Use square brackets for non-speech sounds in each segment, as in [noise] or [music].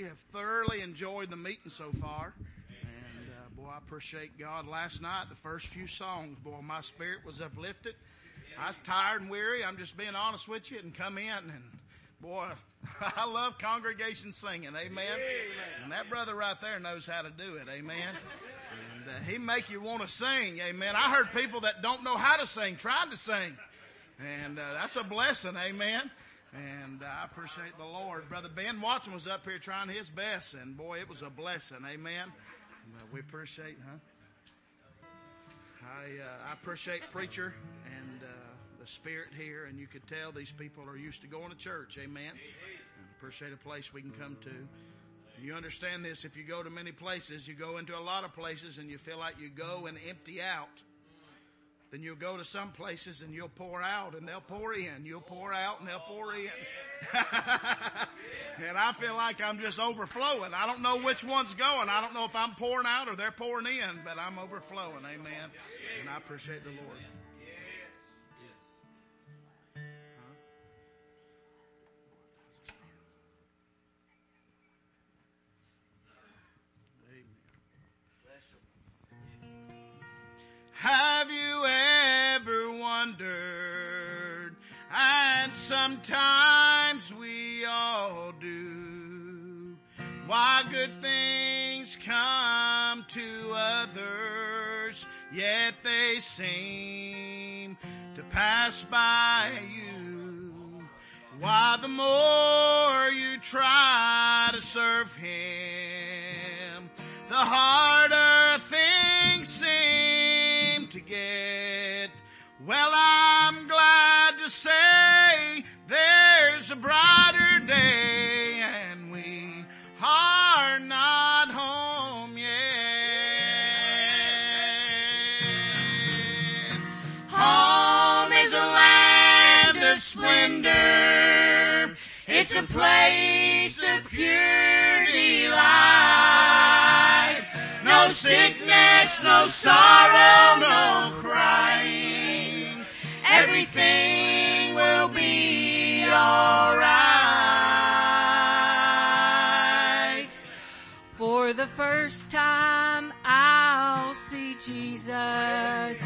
we have thoroughly enjoyed the meeting so far. And uh, boy, I appreciate God. Last night, the first few songs, boy, my spirit was uplifted. I was tired and weary. I'm just being honest with you, and come in and boy, [laughs] I love congregation singing. Amen. And that brother right there knows how to do it. Amen. And uh, he make you want to sing. Amen. I heard people that don't know how to sing tried to sing, and uh, that's a blessing. Amen. And I appreciate the Lord. Brother Ben Watson was up here trying his best, and boy, it was a blessing. Amen. We appreciate, huh? I uh, I appreciate preacher and uh, the spirit here, and you could tell these people are used to going to church. Amen. Appreciate a place we can come to. You understand this? If you go to many places, you go into a lot of places, and you feel like you go and empty out then you'll go to some places and you'll pour out and they'll pour in. You'll pour out and they'll pour in. [laughs] and I feel like I'm just overflowing. I don't know which one's going. I don't know if I'm pouring out or they're pouring in, but I'm overflowing. Amen. And I appreciate the Lord. Have you ever wondered? And sometimes we all do. Why good things come to others, yet they seem to pass by you. Why the more you try to serve Him, the harder things seem to get. Well, I'm glad to say there's a brighter day and we are not home yet. Home is a land of splendor. It's a place of pure delight. No sickness, no sorrow, no crying. Everything will be alright. For the first time I'll see Jesus,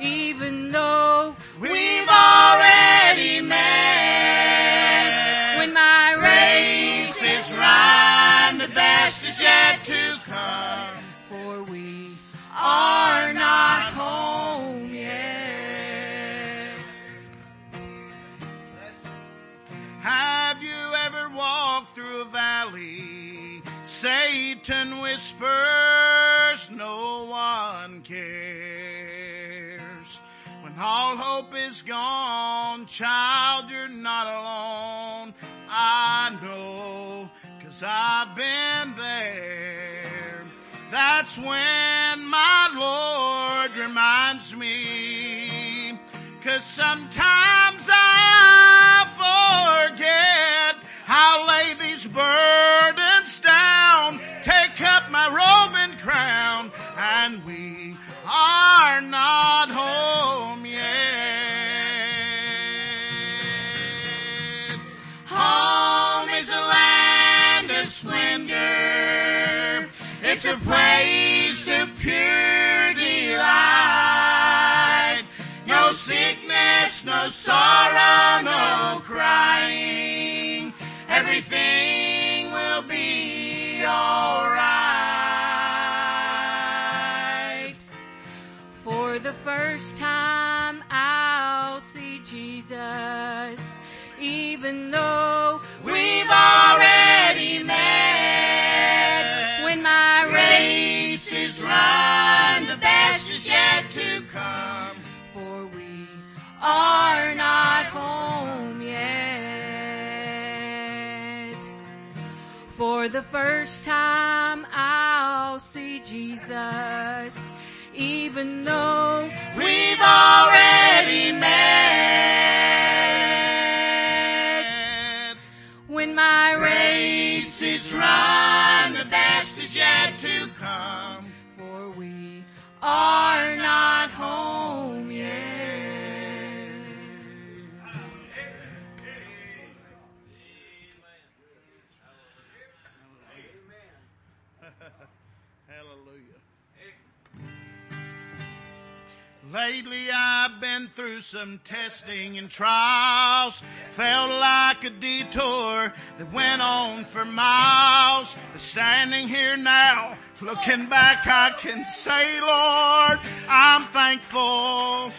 even though We've already met. when my Race is run, the best is yet to come. for we Are not home through a valley? Satan whispers, no one cares. When all hope is gone, child, you're not alone. I know, cause I've been there. That's when my Lord reminds me Cause sometimes I I'll lay these burdens down, take up my robe and crown, and we are not home yet. Home is a land of splendor. It's a place of pure delight. No sickness, no sorrow, no crying. Everything will be alright. For the first time I'll see Jesus, even though We've already met. when my race is run, the best is yet to come. for we are not home yet. For the first time I'll see Jesus, even though We've already met. when my Race is run, the best is yet to come. for we are Lately I've been through some testing and trials. Felt like a detour that went on for miles. But standing here now, looking back, I can say, Lord, I'm thankful.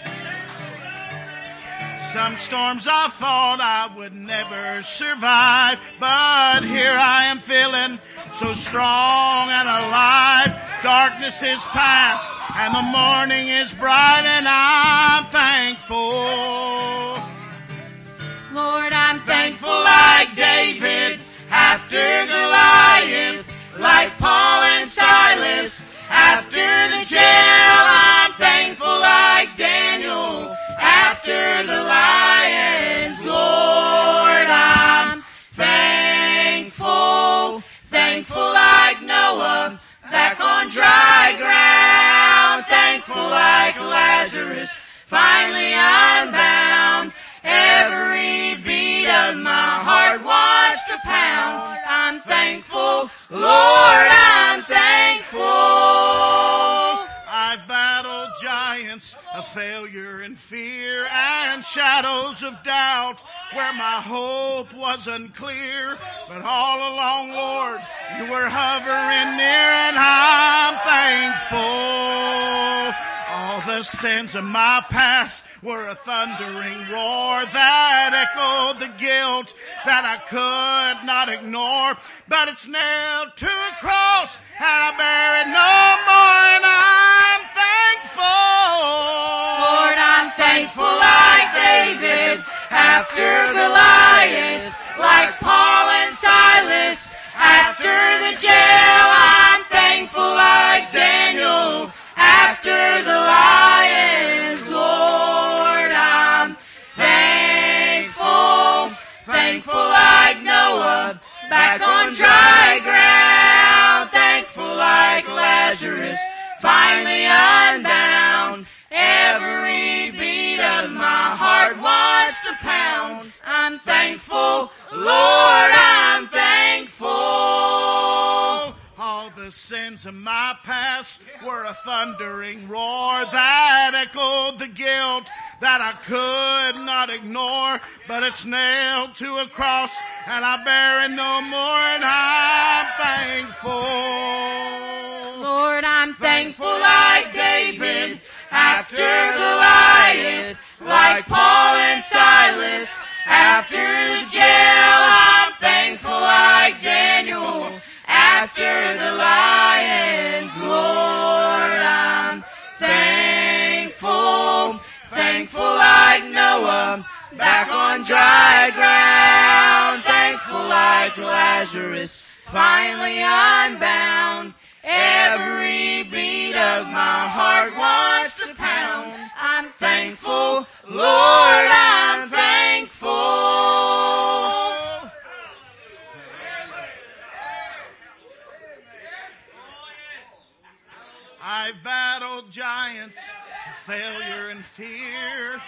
Some storms I thought I would never survive, but here I am feeling so strong and alive. Darkness is past and the morning is bright and I'm thankful. Lord, I'm thankful like David after Goliath, like Paul and Silas after the jail. Where my hope was unclear. But all along, Lord, you were hovering near and I'm thankful. All the sins of my past were a thundering roar that echoed the guilt that I could not ignore. But it's nailed to a cross and I bear it no more and I'm thankful. Lord, I'm thankful like David after Goliath, like Paul and Silas after the jail. I'm thankful like Daniel after the lions. Lord, I'm thankful, thankful like Noah back on dry ground. Thankful like Lazarus, finally unbound. Every beat of my heart to pound. I'm thankful, Lord, I'm thankful. All the sins of my past were a thundering roar that echoed the guilt that I could not ignore, but it's nailed to a cross and I bear it no more and I'm thankful. Lord, I'm thankful like David after Goliath, like Paul and Silas after the jail. I'm thankful like Daniel after the lions. Lord, I'm thankful, thankful like Noah back on dry ground. Thankful like Lazarus, finally unbound. Every beat of my heart wants thankful, Lord, I'm thankful. I've battled giants failure and fear.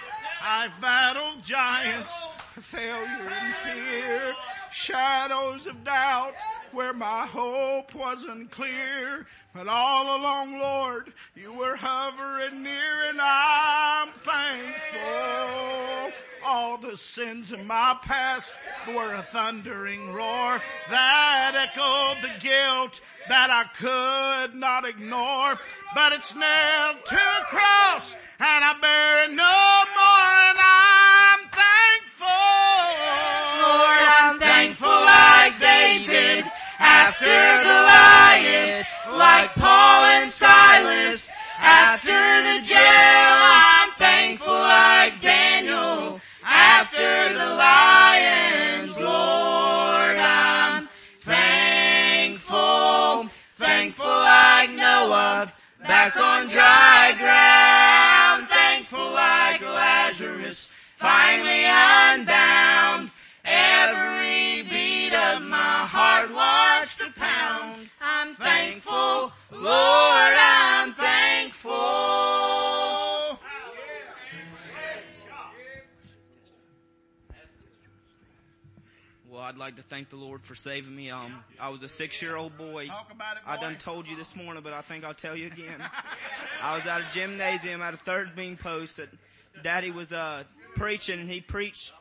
I've battled giants failure and fear. Shadows of doubt where my hope wasn't clear. But all along, Lord, you were hovering near and I'm thankful. All the sins of my past were a thundering roar that echoed the guilt that I could not ignore. But it's nailed to a cross and I bear it no more and I'm thankful. Lord, I'm thankful like David after Goliath, like Paul and Silas after the jail. I'm thankful like Daniel after the lions. Lord, I'm thankful, thankful like Noah back on dry ground. Thankful like Lazarus, finally unbound. Every beat of my heart. I'm thankful, Lord, I'm thankful. Well, I'd like to thank the Lord for saving me. Um, I was a six-year-old boy. Talk about it, I done told you this morning, but I think I'll tell you again. I was at a gymnasium at a third beam post that Daddy was uh, preaching, and he preached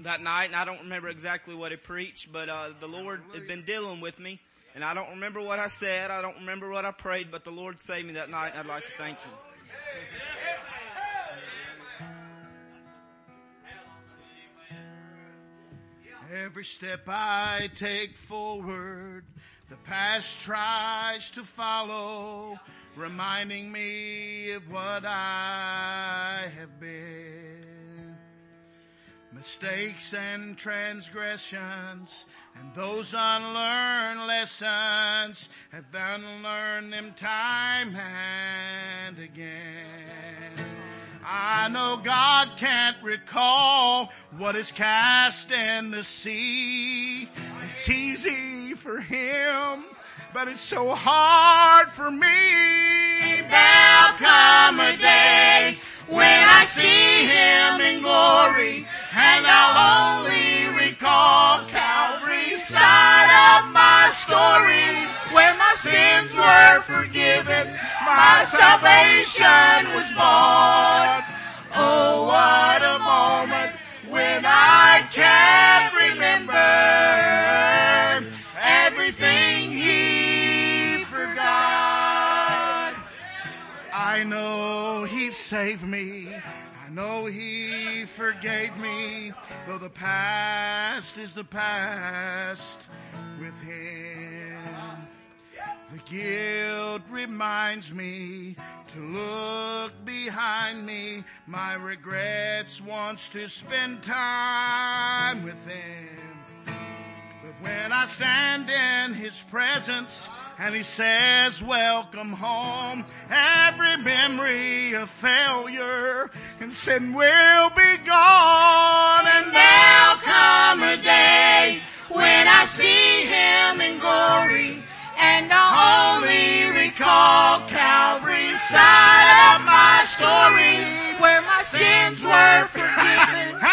that night, and I don't remember exactly what he preached, but uh, the Lord had been dealing with me, and I don't remember what I said. I don't remember what I prayed, but the Lord saved me that night, I'd like to thank Him. Every step I take forward, the past tries to follow, reminding me of what I have been. Mistakes and transgressions and those unlearned lessons have unlearned them time and again. I know God can't recall what is cast in the sea. It's easy for Him, but it's so hard for me. There'll come a day when I see Him in glory and I'll only recall Calvary's side of my story where my sins were forgiven, my salvation was bought. Oh, what a moment when I can remember everything He forgot. I know saved me. I know He forgave me, though the past is the past with Him. The guilt reminds me to look behind me. My regrets wants to spend time with Him. But when I stand in His presence and He says, welcome home, every memory of failure and sin will be gone and there'll come a day when I see Him in glory and I'll only recall Calvary's side of my story where my sins were forgiven. [laughs]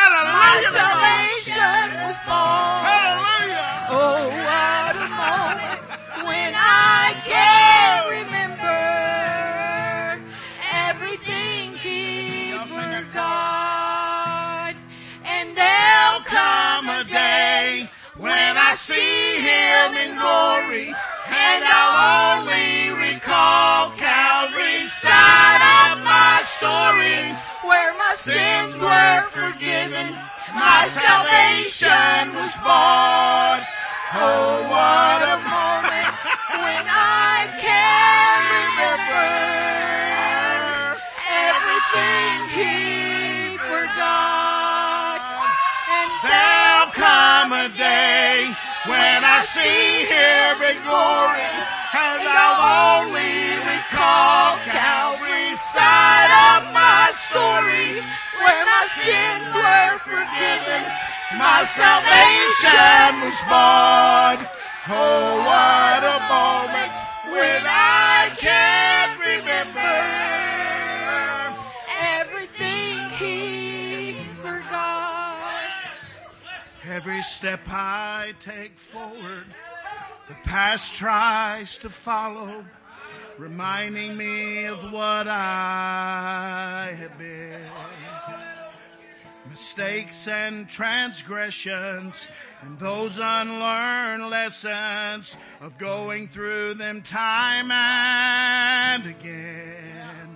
My salvation was born. See in glory and I'll only recall Calvary's side of my story where my sins were forgiven, my salvation was bought. Oh, what a moment when I can remember everything he forgot. And there'll come a day when I see in glory and I'll only recall Calvary's side of my story where my sins were forgiven, my salvation was bought. Oh, what a moment when I can remember Every step I take forward, the past tries to follow, reminding me of what I have been. Mistakes and transgressions and those unlearned lessons of going through them time and again.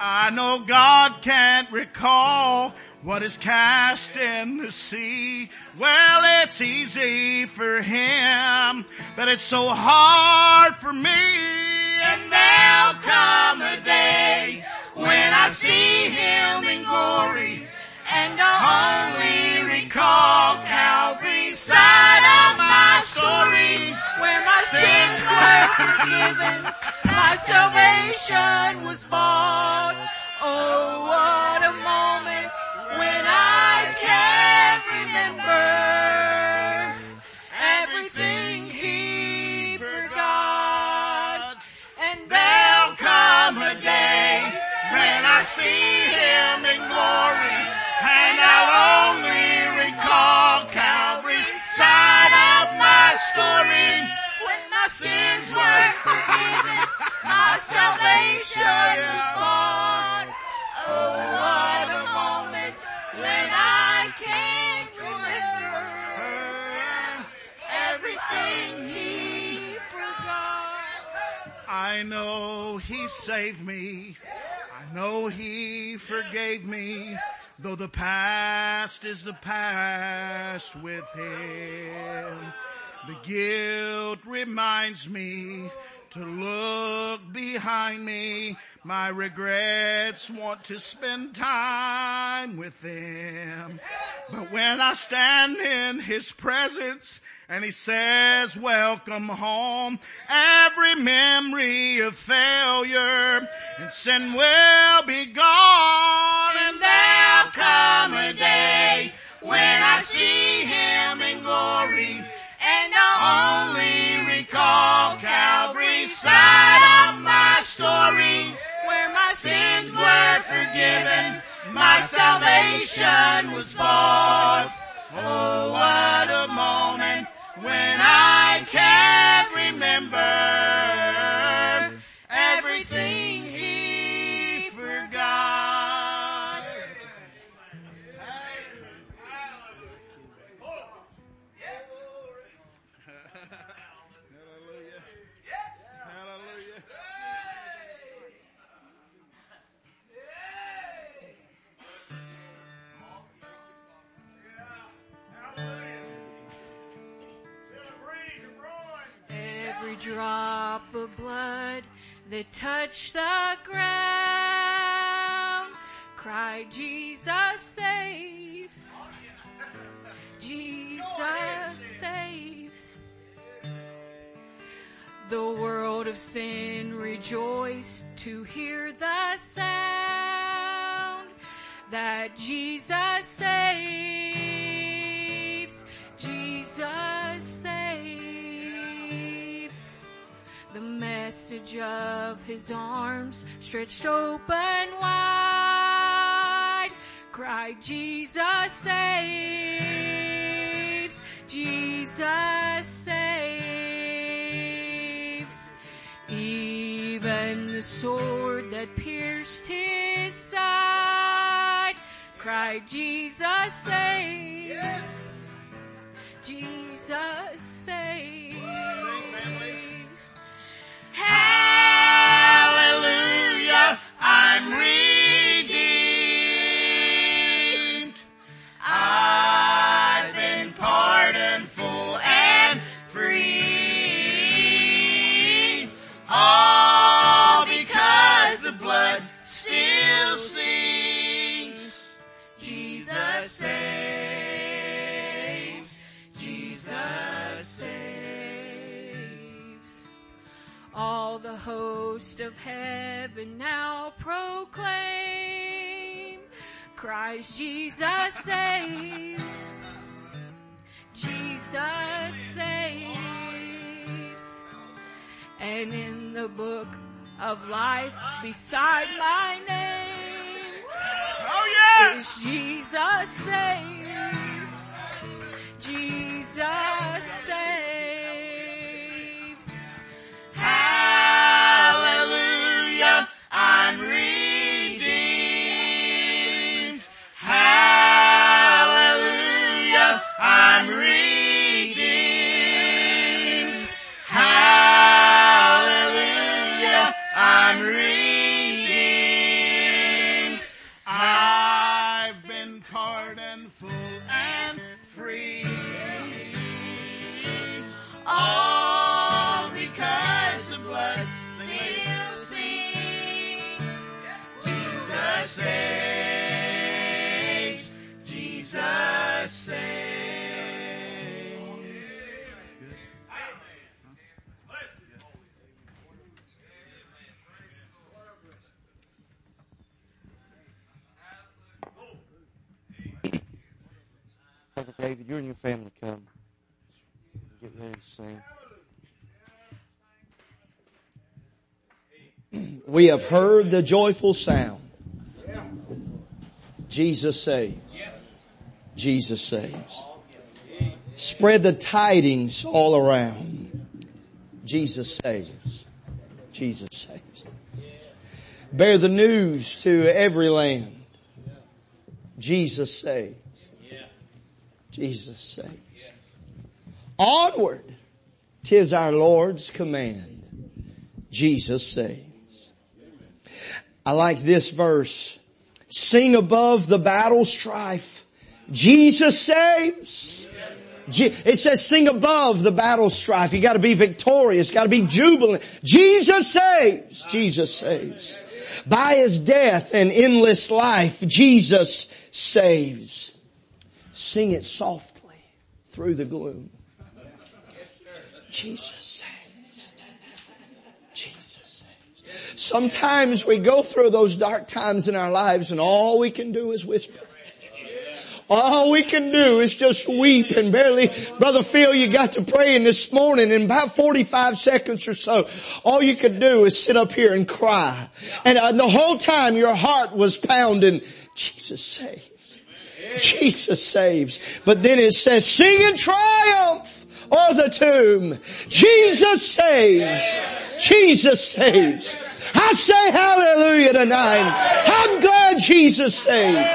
I know God can't recall what is cast in the sea. Well, it's easy for him, but it's so hard for me. And there'll come a day when I see him in glory and I'll only recall Calvary's side of my story where my sins were forgiven, my salvation was bought. Oh, The past is the past with him. The guilt reminds me to look behind me. My regrets want to spend time with them. But when I stand in his presence and he says, welcome home, every memory of failure and sin will be gone and a day when I see him in glory and I'll only recall Calvary's side of my story where my sins were forgiven, my salvation was bought. Oh, what a moment when I can't remember everything blood that touched the ground cried, Jesus saves. Jesus saves. The world of sin rejoiced to hear the sound that Jesus saves. Jesus The message of his arms stretched open wide cried, Jesus saves. Jesus saves. Even the sword that pierced his side cried, Jesus saves. Jesus saves. I'm redeemed. Christ Jesus saves. Jesus saves. And in the book of life beside my name Oh Jesus saves. Jesus you and your family come. Get ready to sing. [clears throat] We have heard the joyful sound. Jesus saves. Jesus saves. Spread the tidings all around. Jesus saves. Jesus saves. Bear the news to every land. Jesus saves. Jesus saves. Onward, tis our Lord's command. Jesus saves. I like this verse. Sing above the battle strife. Jesus saves. It says sing above the battle strife. You gotta be victorious, gotta be jubilant. Jesus saves. Jesus saves. By His death and endless life, Jesus saves. Sing it softly through the gloom. Jesus saves. Jesus saves. Sometimes we go through those dark times in our lives and all we can do is whisper. All we can do is just weep and barely, Brother Phil, you got to praying this morning in about 45 seconds or so. All you could do is sit up here and cry. And uh, the whole time your heart was pounding, Jesus saves. [laughs] Jesus saves. But then it says, sing in triumph or the tomb. Jesus saves. Jesus saves. I say hallelujah tonight. I'm glad Jesus saved.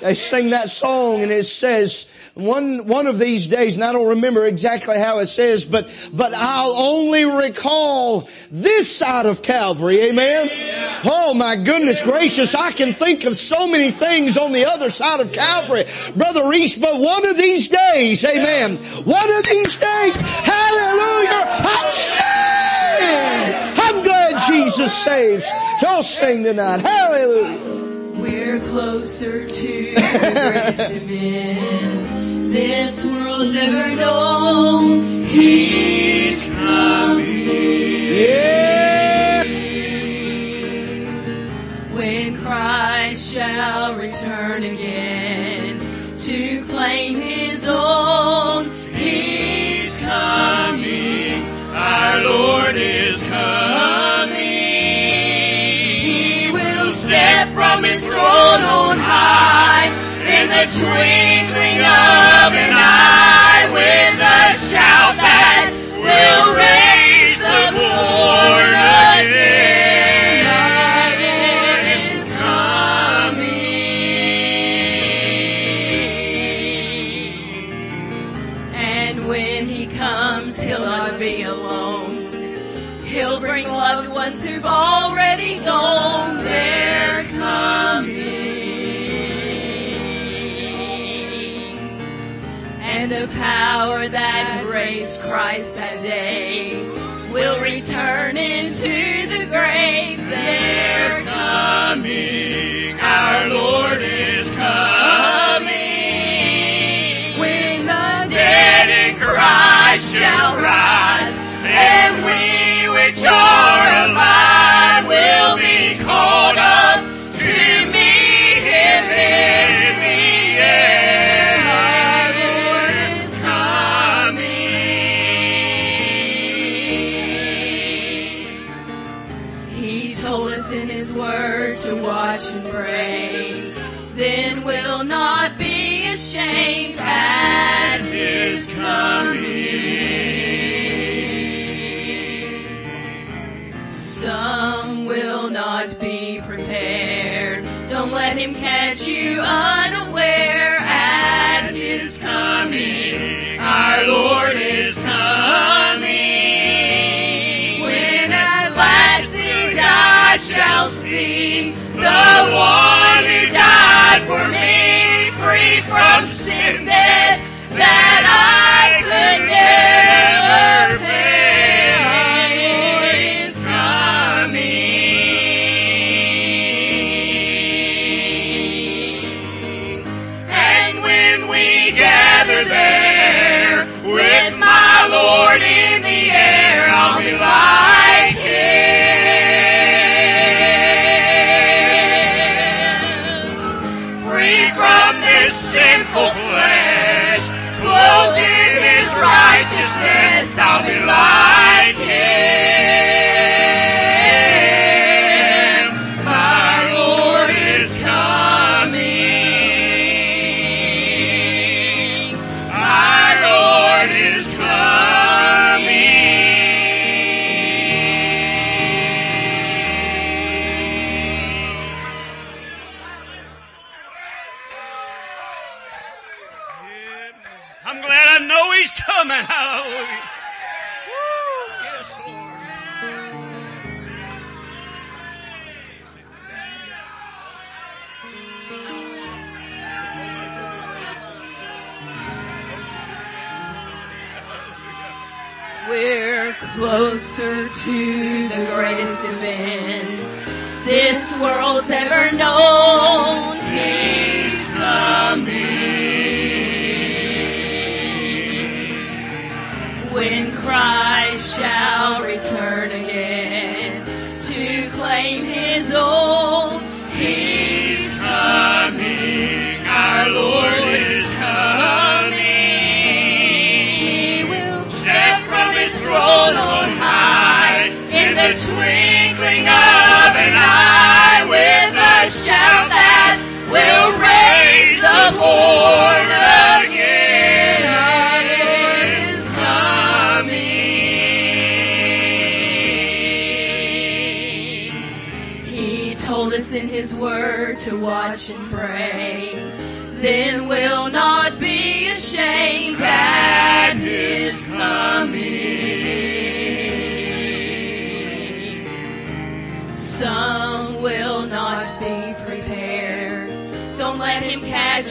They sing that song and it says, one, one of these days, and I don't remember exactly how it says, but, but I'll only recall this side of Calvary, amen? Oh my goodness gracious, I can think of so many things on the other side of Calvary, Brother Reese, but one of these days, amen, one of these days, hallelujah, I'm saved! I'm glad Jesus saves. Y'all sing tonight, hallelujah. We're closer to [laughs] the greatest event this world's ever known. He's coming. Yeah. When Christ shall return again the twinkling of an eye with a shout that will raise Then we'll not be ashamed at his coming.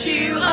You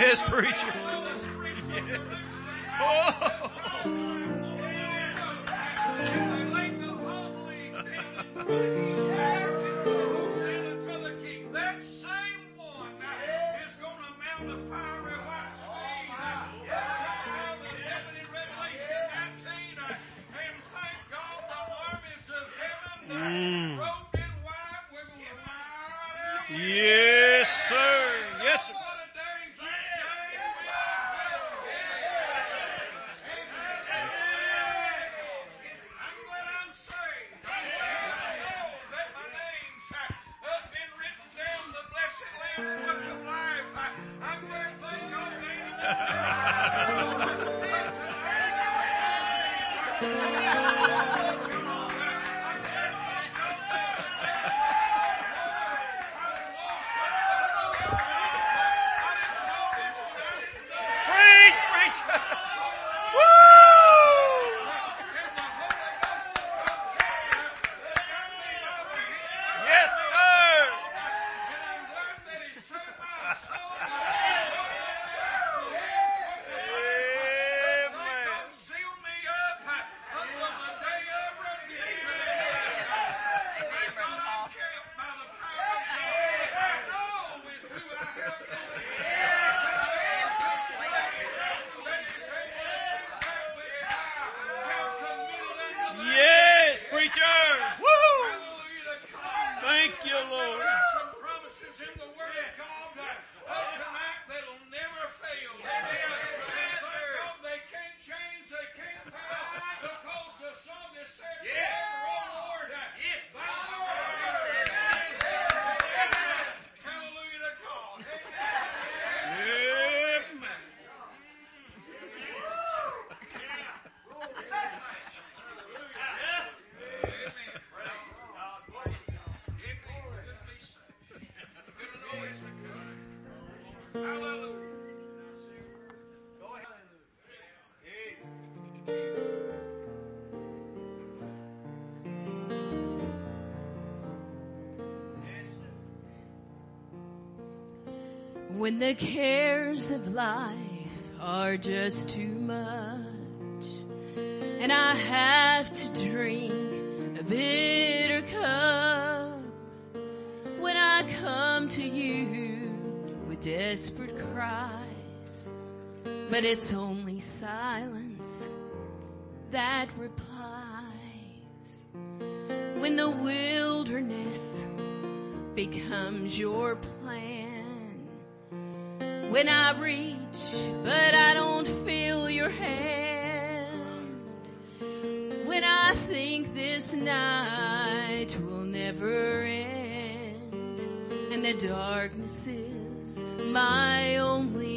Yes, preacher. Yes. Oh. When the cares of life are just too much and I have to drink a bitter cup when I come to you with desperate cries, but it's only silence that replies. When the wilderness becomes your place when I reach, but I don't feel your hand. When I think this night will never end and the darkness is my only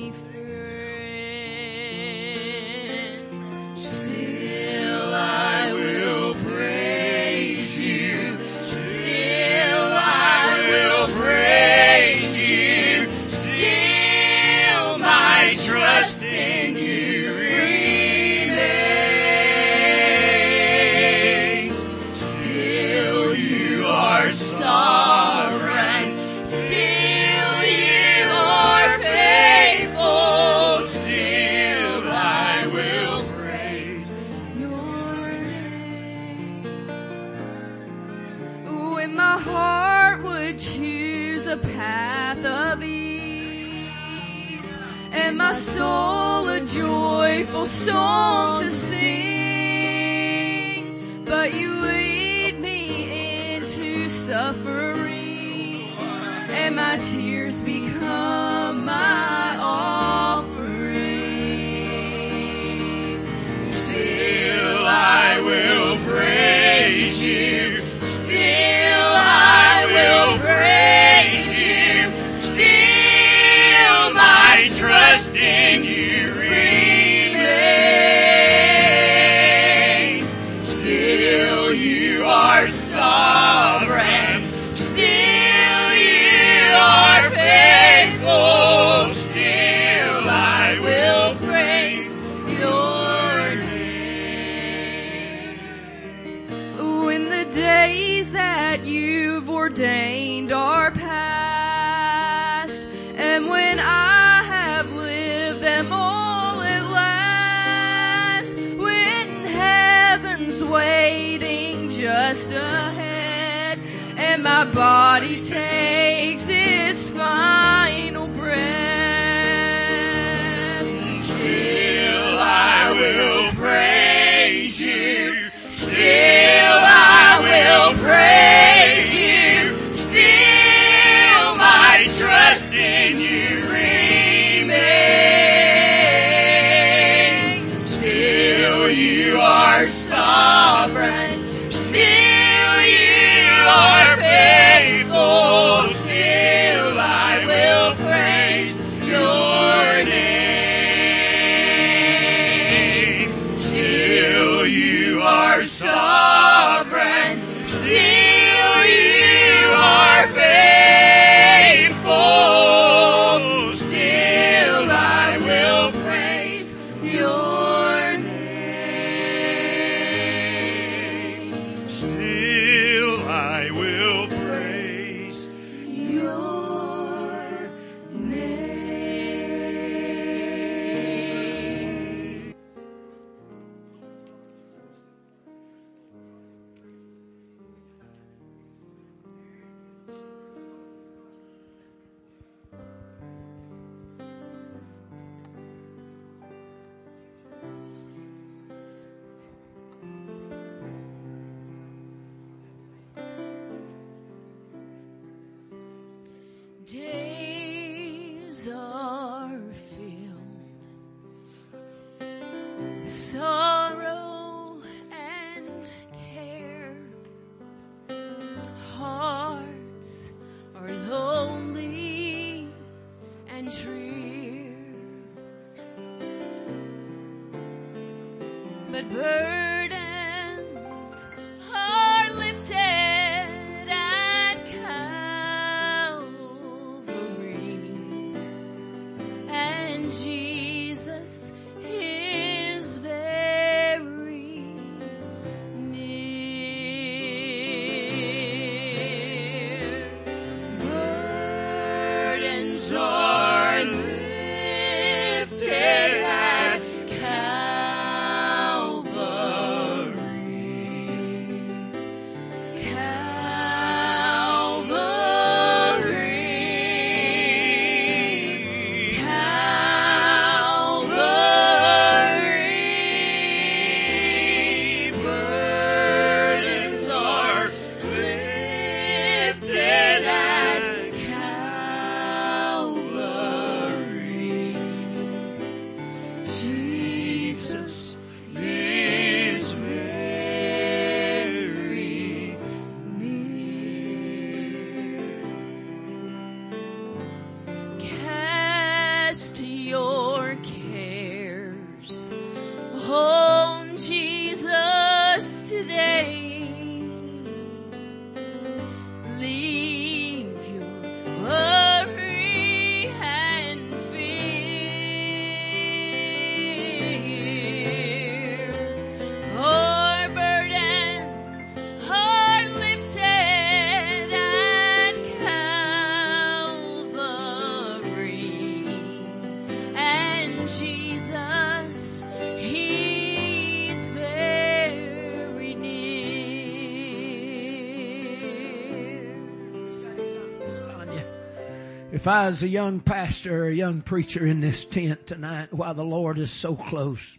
if I was a young pastor or a young preacher in this tent tonight while the Lord is so close,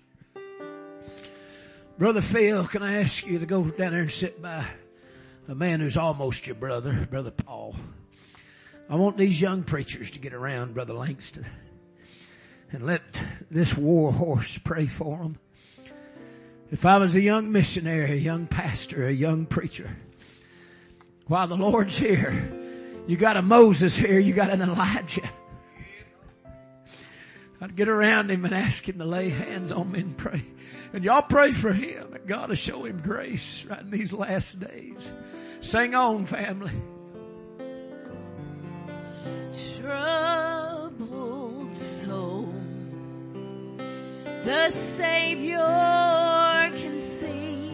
Brother Phil, can I ask you to go down there and sit by a man who's almost your brother, Brother Paul? I want these young preachers to get around Brother Langston and let this war horse pray for them. If I was a young missionary, a young pastor, a young preacher, while the Lord's here, you got a Moses here, you got an Elijah. I'd get around him and ask him to lay hands on me and pray. And y'all pray for him and God will show him grace right in these last days. Sing on family. troubled soul. The Savior can see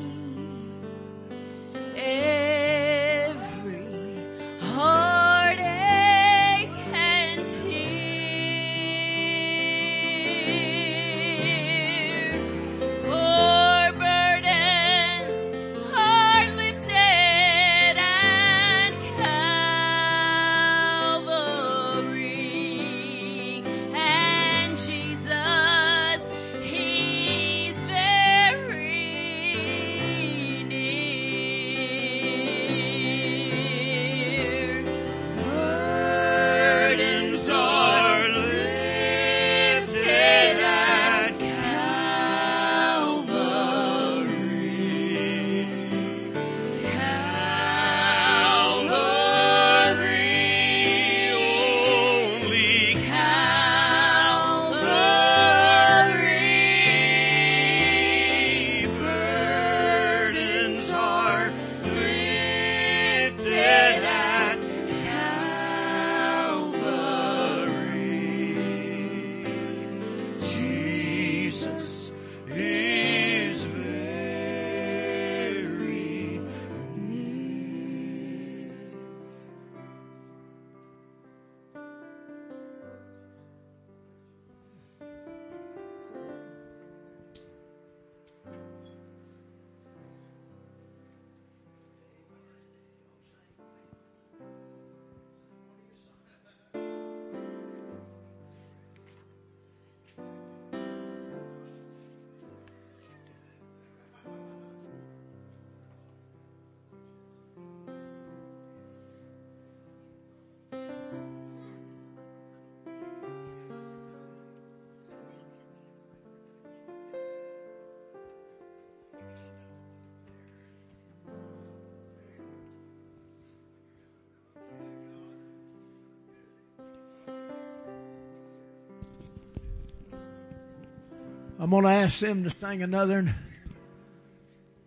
I'm going to ask them to sing another.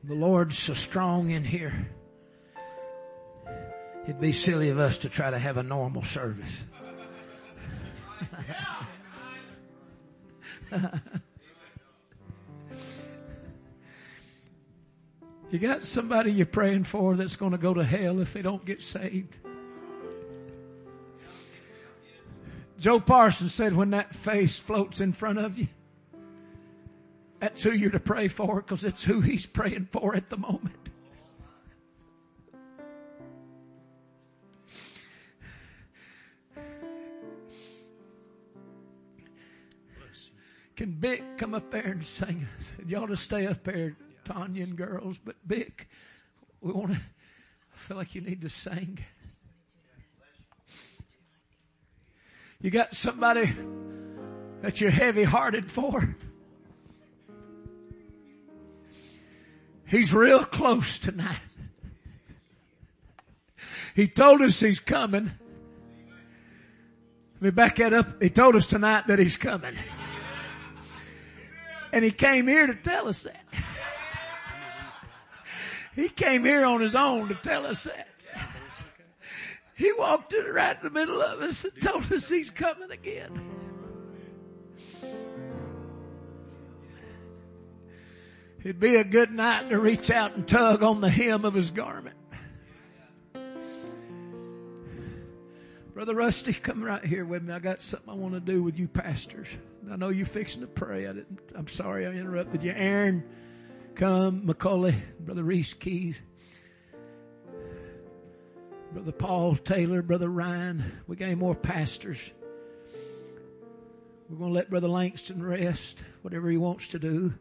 The Lord's so strong in here. It'd be silly of us to try to have a normal service. [laughs] you got somebody you're praying for that's going to go to hell if they don't get saved. Joe Parsons said when that face floats in front of you, that's who you're to pray for because it's who he's praying for at the moment. Can Vic come up there and sing? You ought to stay up there, Tanya and girls, but Vic, we want to, I feel like you need to sing. You got somebody that you're heavy hearted for? He's real close tonight. He told us he's coming. Let me back that up. He told us tonight that he's coming. And he came here to tell us that. He came here on his own to tell us that. He walked in right in the middle of us and told us he's coming again. It'd be a good night to reach out and tug on the hem of his garment. Brother Rusty, come right here with me. I got something I want to do with you pastors. I know you're fixing to pray. I didn't, I'm sorry I interrupted you. Aaron, come. Macaulay, Brother Reese Keys. Brother Paul Taylor, Brother Ryan. We got more pastors. We're going to let Brother Langston rest, whatever he wants to do.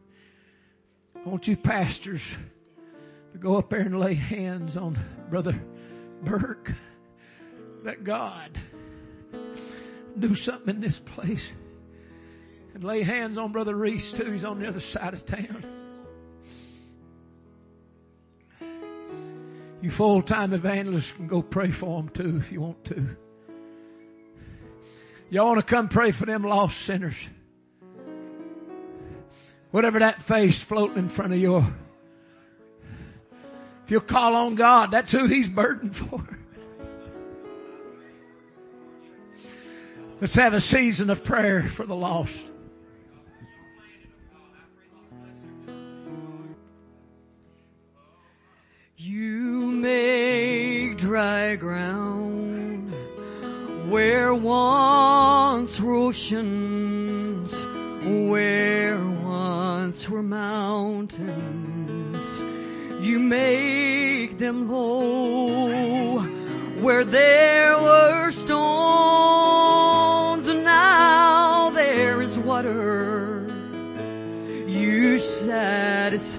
I want you pastors to go up there and lay hands on Brother Burke. That God do something in this place. And lay hands on Brother Reese too. He's on the other side of town. You full-time evangelists can go pray for them too if you want to. Y'all want to come pray for them lost sinners. Whatever that face floating in front of you. If you'll call on God, that's who He's burdened for. Let's have a season of prayer for the lost. You make dry ground where once oceans, where once were mountains. You make them low where there were stones and now there is water. You satisfy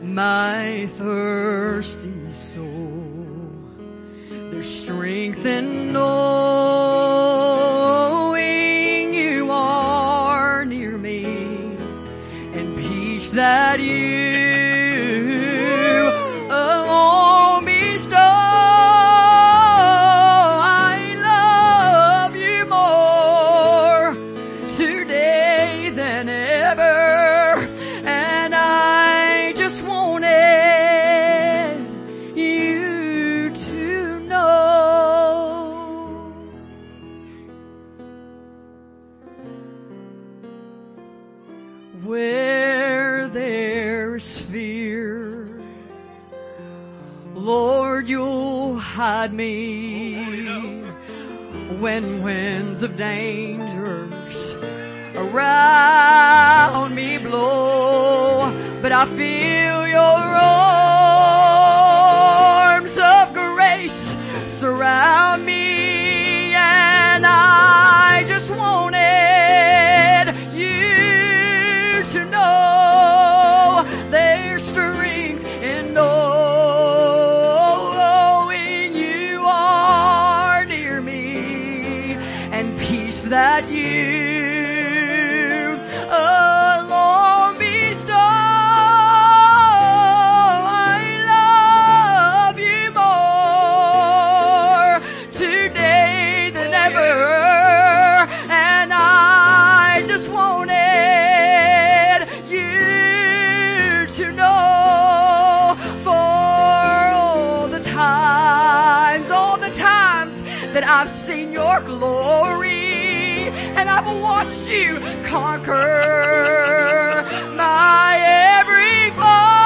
my thirsty soul. There's strength in knowing dangers around me blow. But I feel your arms of grace surround me and I that I've seen your glory and I've watched you conquer my every foe.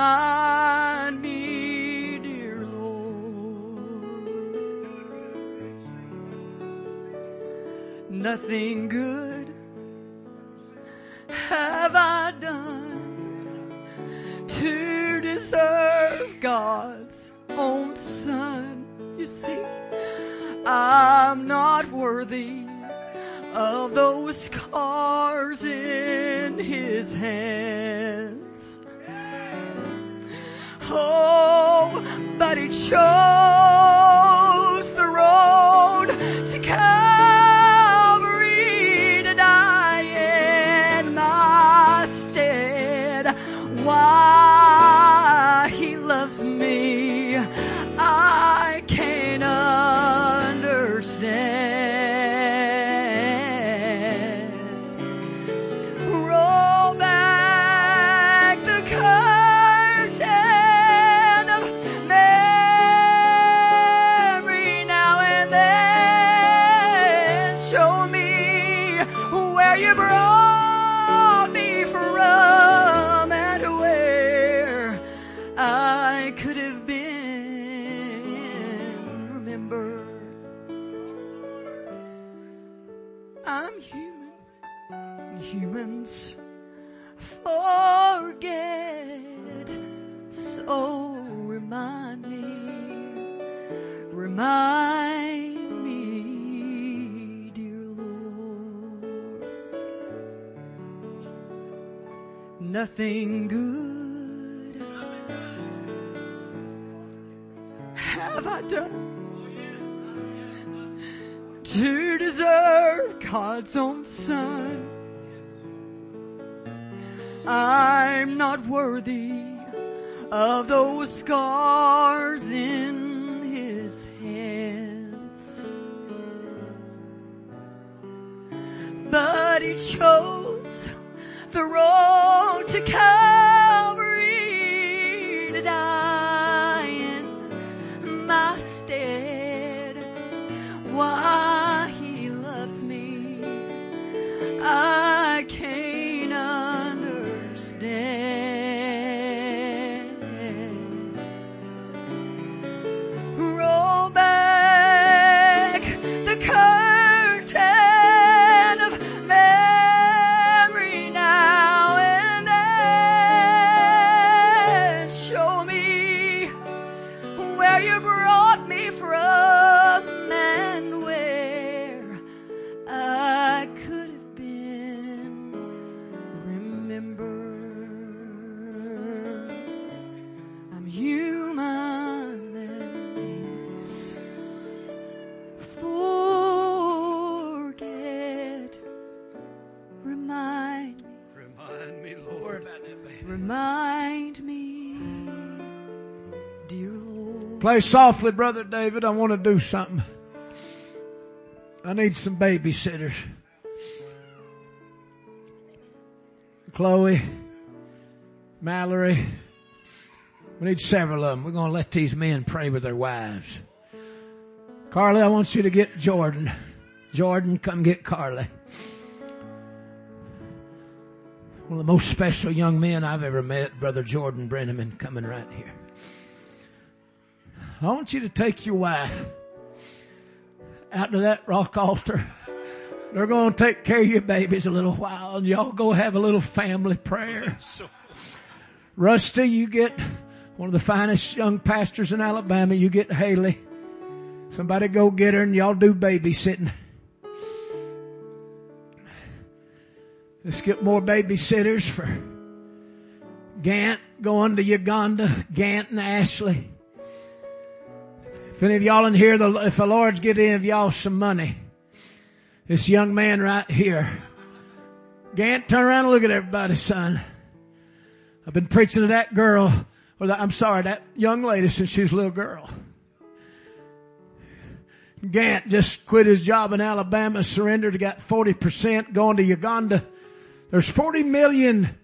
Find me, dear Lord. Nothing good have I done to deserve God's own Son. You see, I'm not worthy of those scars in His hand home, but it chose the road to Calvary to die in my stead. Why he loves me, I humans forget. So remind me, remind me, dear Lord. Nothing good have I done to deserve God's own son. I'm not worthy of those scars in his hands. But he chose the road to Calvary Play softly, Brother David. I want to do something. I need some babysitters. Chloe, Mallory. We need several of them. We're going to let these men pray with their wives. Carly, I want you to get Jordan. Jordan, come get Carly. One of the most special young men I've ever met, Brother Jordan Brenneman, coming right here. I want you to take your wife out to that rock altar. They're going to take care of your babies a little while and y'all go have a little family prayer. [laughs] Rusty, you get one of the finest young pastors in Alabama. You get Haley. Somebody go get her and y'all do babysitting. Let's get more babysitters for Gant going to Uganda, Gant and Ashley. If any of y'all in here, the, if the Lord's get any of y'all some money, this young man right here, Gant, turn around and look at everybody, son. I've been preaching to that girl, or I'm sorry, that young lady since she was a little girl. Gant just quit his job in Alabama, surrendered, got 40% going to Uganda. There's 40 million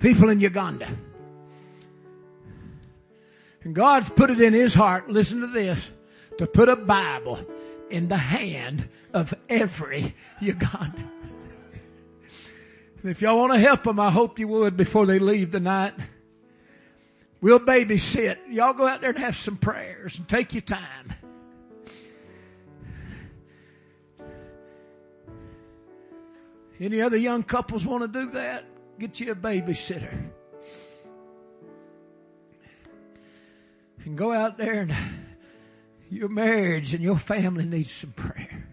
people in Uganda. And God's put it in his heart, listen to this, to put a Bible in the hand of every Ugandan. And if y'all want to help them, I hope you would before they leave tonight. We'll babysit. Y'all go out there and have some prayers and take your time. Any other young couples want to do that? Get you a babysitter. And go out there and your marriage and your family needs some prayer.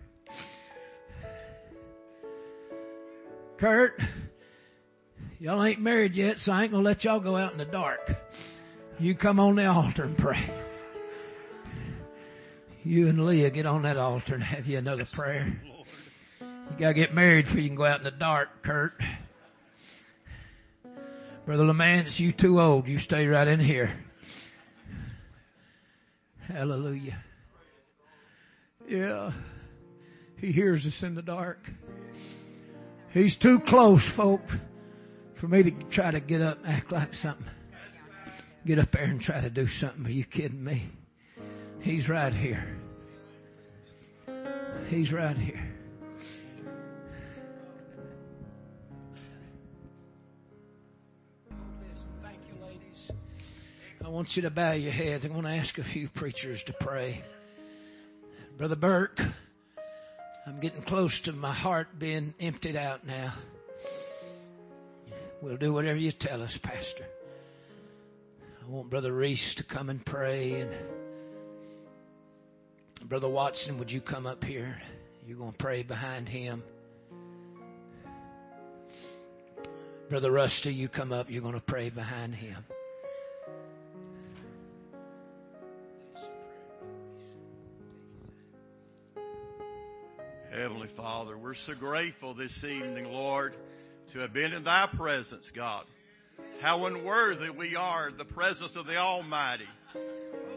Kurt, y'all ain't married yet, so I ain't gonna let y'all go out in the dark. You come on the altar and pray. You and Leah get on that altar and have you another prayer. You gotta get married before you can go out in the dark, Kurt. Brother Lamance, you too old. You stay right in here. Hallelujah. Yeah. He hears us in the dark. He's too close, folk, for me to try to get up and act like something. Get up there and try to do something. Are you kidding me? He's right here. He's right here. I want you to bow your heads. I'm going to ask a few preachers to pray. Brother Burke, I'm getting close to my heart being emptied out now. We'll do whatever you tell us, Pastor. I want Brother Reese to come and pray and Brother Watson, would you come up here? You're going to pray behind him. Brother Rusty, you come up. You're going to pray behind him. Heavenly Father, we're so grateful this evening, Lord, to have been in thy presence, God. How unworthy we are the presence of the Almighty.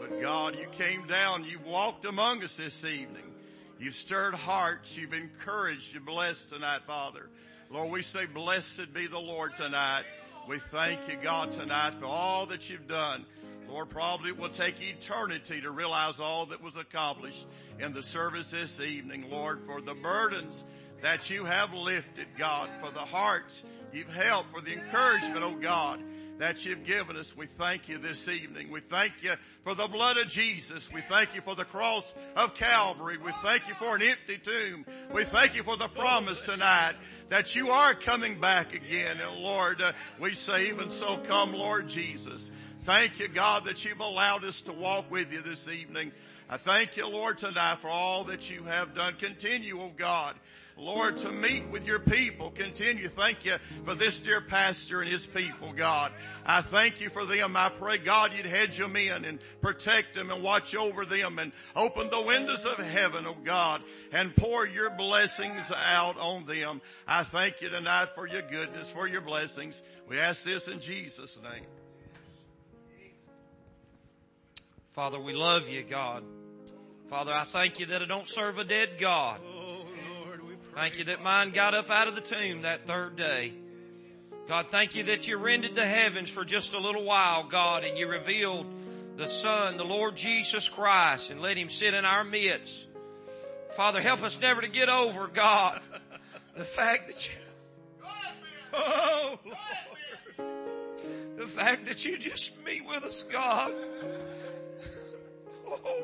But God, you came down, you walked among us this evening. You've stirred hearts, you've encouraged, you've blessed tonight, Father. Lord, we say blessed be the Lord tonight. We thank you, God, tonight for all that you've done. Lord, probably it will take eternity to realize all that was accomplished in the service this evening, Lord, for the burdens that you have lifted, God, for the hearts you've helped, for the encouragement, oh God, that you've given us. We thank you this evening. We thank you for the blood of Jesus. We thank you for the cross of Calvary. We thank you for an empty tomb. We thank you for the promise tonight that you are coming back again. And Lord, uh, we say even so come Lord Jesus. Thank you God that you've allowed us to walk with you this evening. I thank you Lord tonight for all that you have done. Continue, oh God, Lord, to meet with your people. Continue. Thank you for this dear pastor and his people, God. I thank you for them. I pray, God, you'd hedge them in and protect them and watch over them and open the windows of heaven, oh God, and pour your blessings out on them. I thank you tonight for your goodness, for your blessings. We ask this in Jesus' name. Father, we love you, God. Father, I thank you that I don't serve a dead God. Thank you that mine got up out of the tomb that third day. God, thank you that you rendered the heavens for just a little while, God, and you revealed the Son, the Lord Jesus Christ, and let him sit in our midst. Father, help us never to get over, God, [laughs] the fact that you, oh, Lord, the fact that you just meet with us, God. Oh.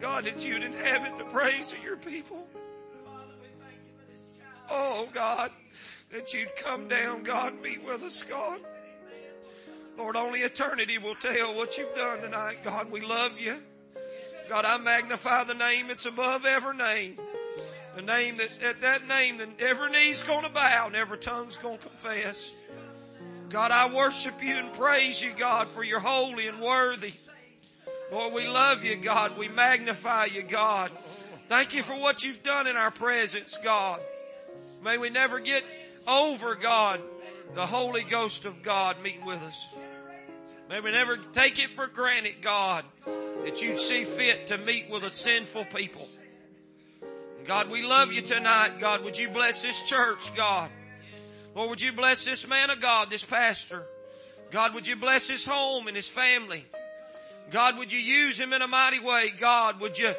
God, that you'd inhabit the praise of your people. Oh God, that you'd come down, God, meet with us, God. Lord, only eternity will tell what you've done tonight. God, we love you. God, I magnify the name that's above every name. The name that, at that name that every knee's gonna bow and every tongue's gonna confess. God, I worship you and praise you, God, for you're holy and worthy. Lord, we love you, God. We magnify you, God. Thank you for what you've done in our presence, God. May we never get over, God, the Holy Ghost of God meeting with us. May we never take it for granted, God, that you'd see fit to meet with a sinful people. God, we love you tonight. God, would you bless this church, God? Lord, would you bless this man of God, this pastor? God, would you bless his home and his family? God, would you use him in a mighty way? God, would you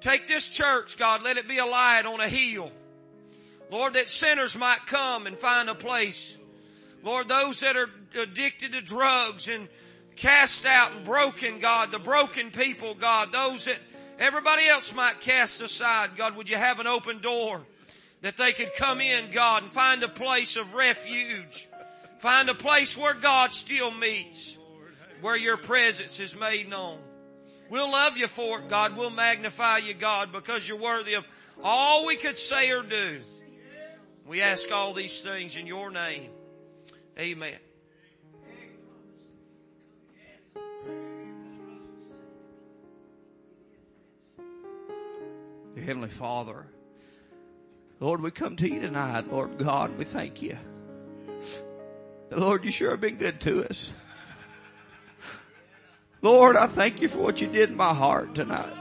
take this church, God, let it be a light on a hill. Lord, that sinners might come and find a place. Lord, those that are addicted to drugs and cast out and broken, God, the broken people, God, those that everybody else might cast aside, God, would you have an open door that they could come in, God, and find a place of refuge. Find a place where God still meets where your presence is made known. We'll love you for it, God. We'll magnify you, God, because you're worthy of all we could say or do. We ask all these things in your name. Amen. Dear Heavenly Father, Lord, we come to you tonight. Lord God, we thank you. Lord, you sure have been good to us. Lord, I thank you for what you did in my heart tonight.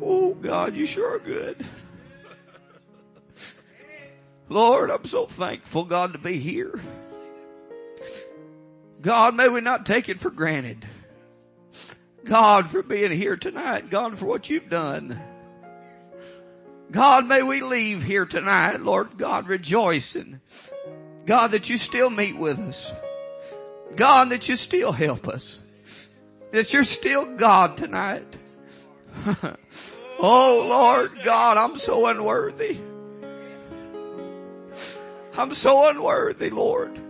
Oh God, you sure are good. Lord, I'm so thankful, God, to be here. God, may we not take it for granted. God, for being here tonight. God, for what you've done. God, may we leave here tonight, Lord God, rejoicing God, that you still meet with us. God, that you still help us. That you're still God tonight. [laughs] Oh Lord God, I'm so unworthy. I'm so unworthy, Lord.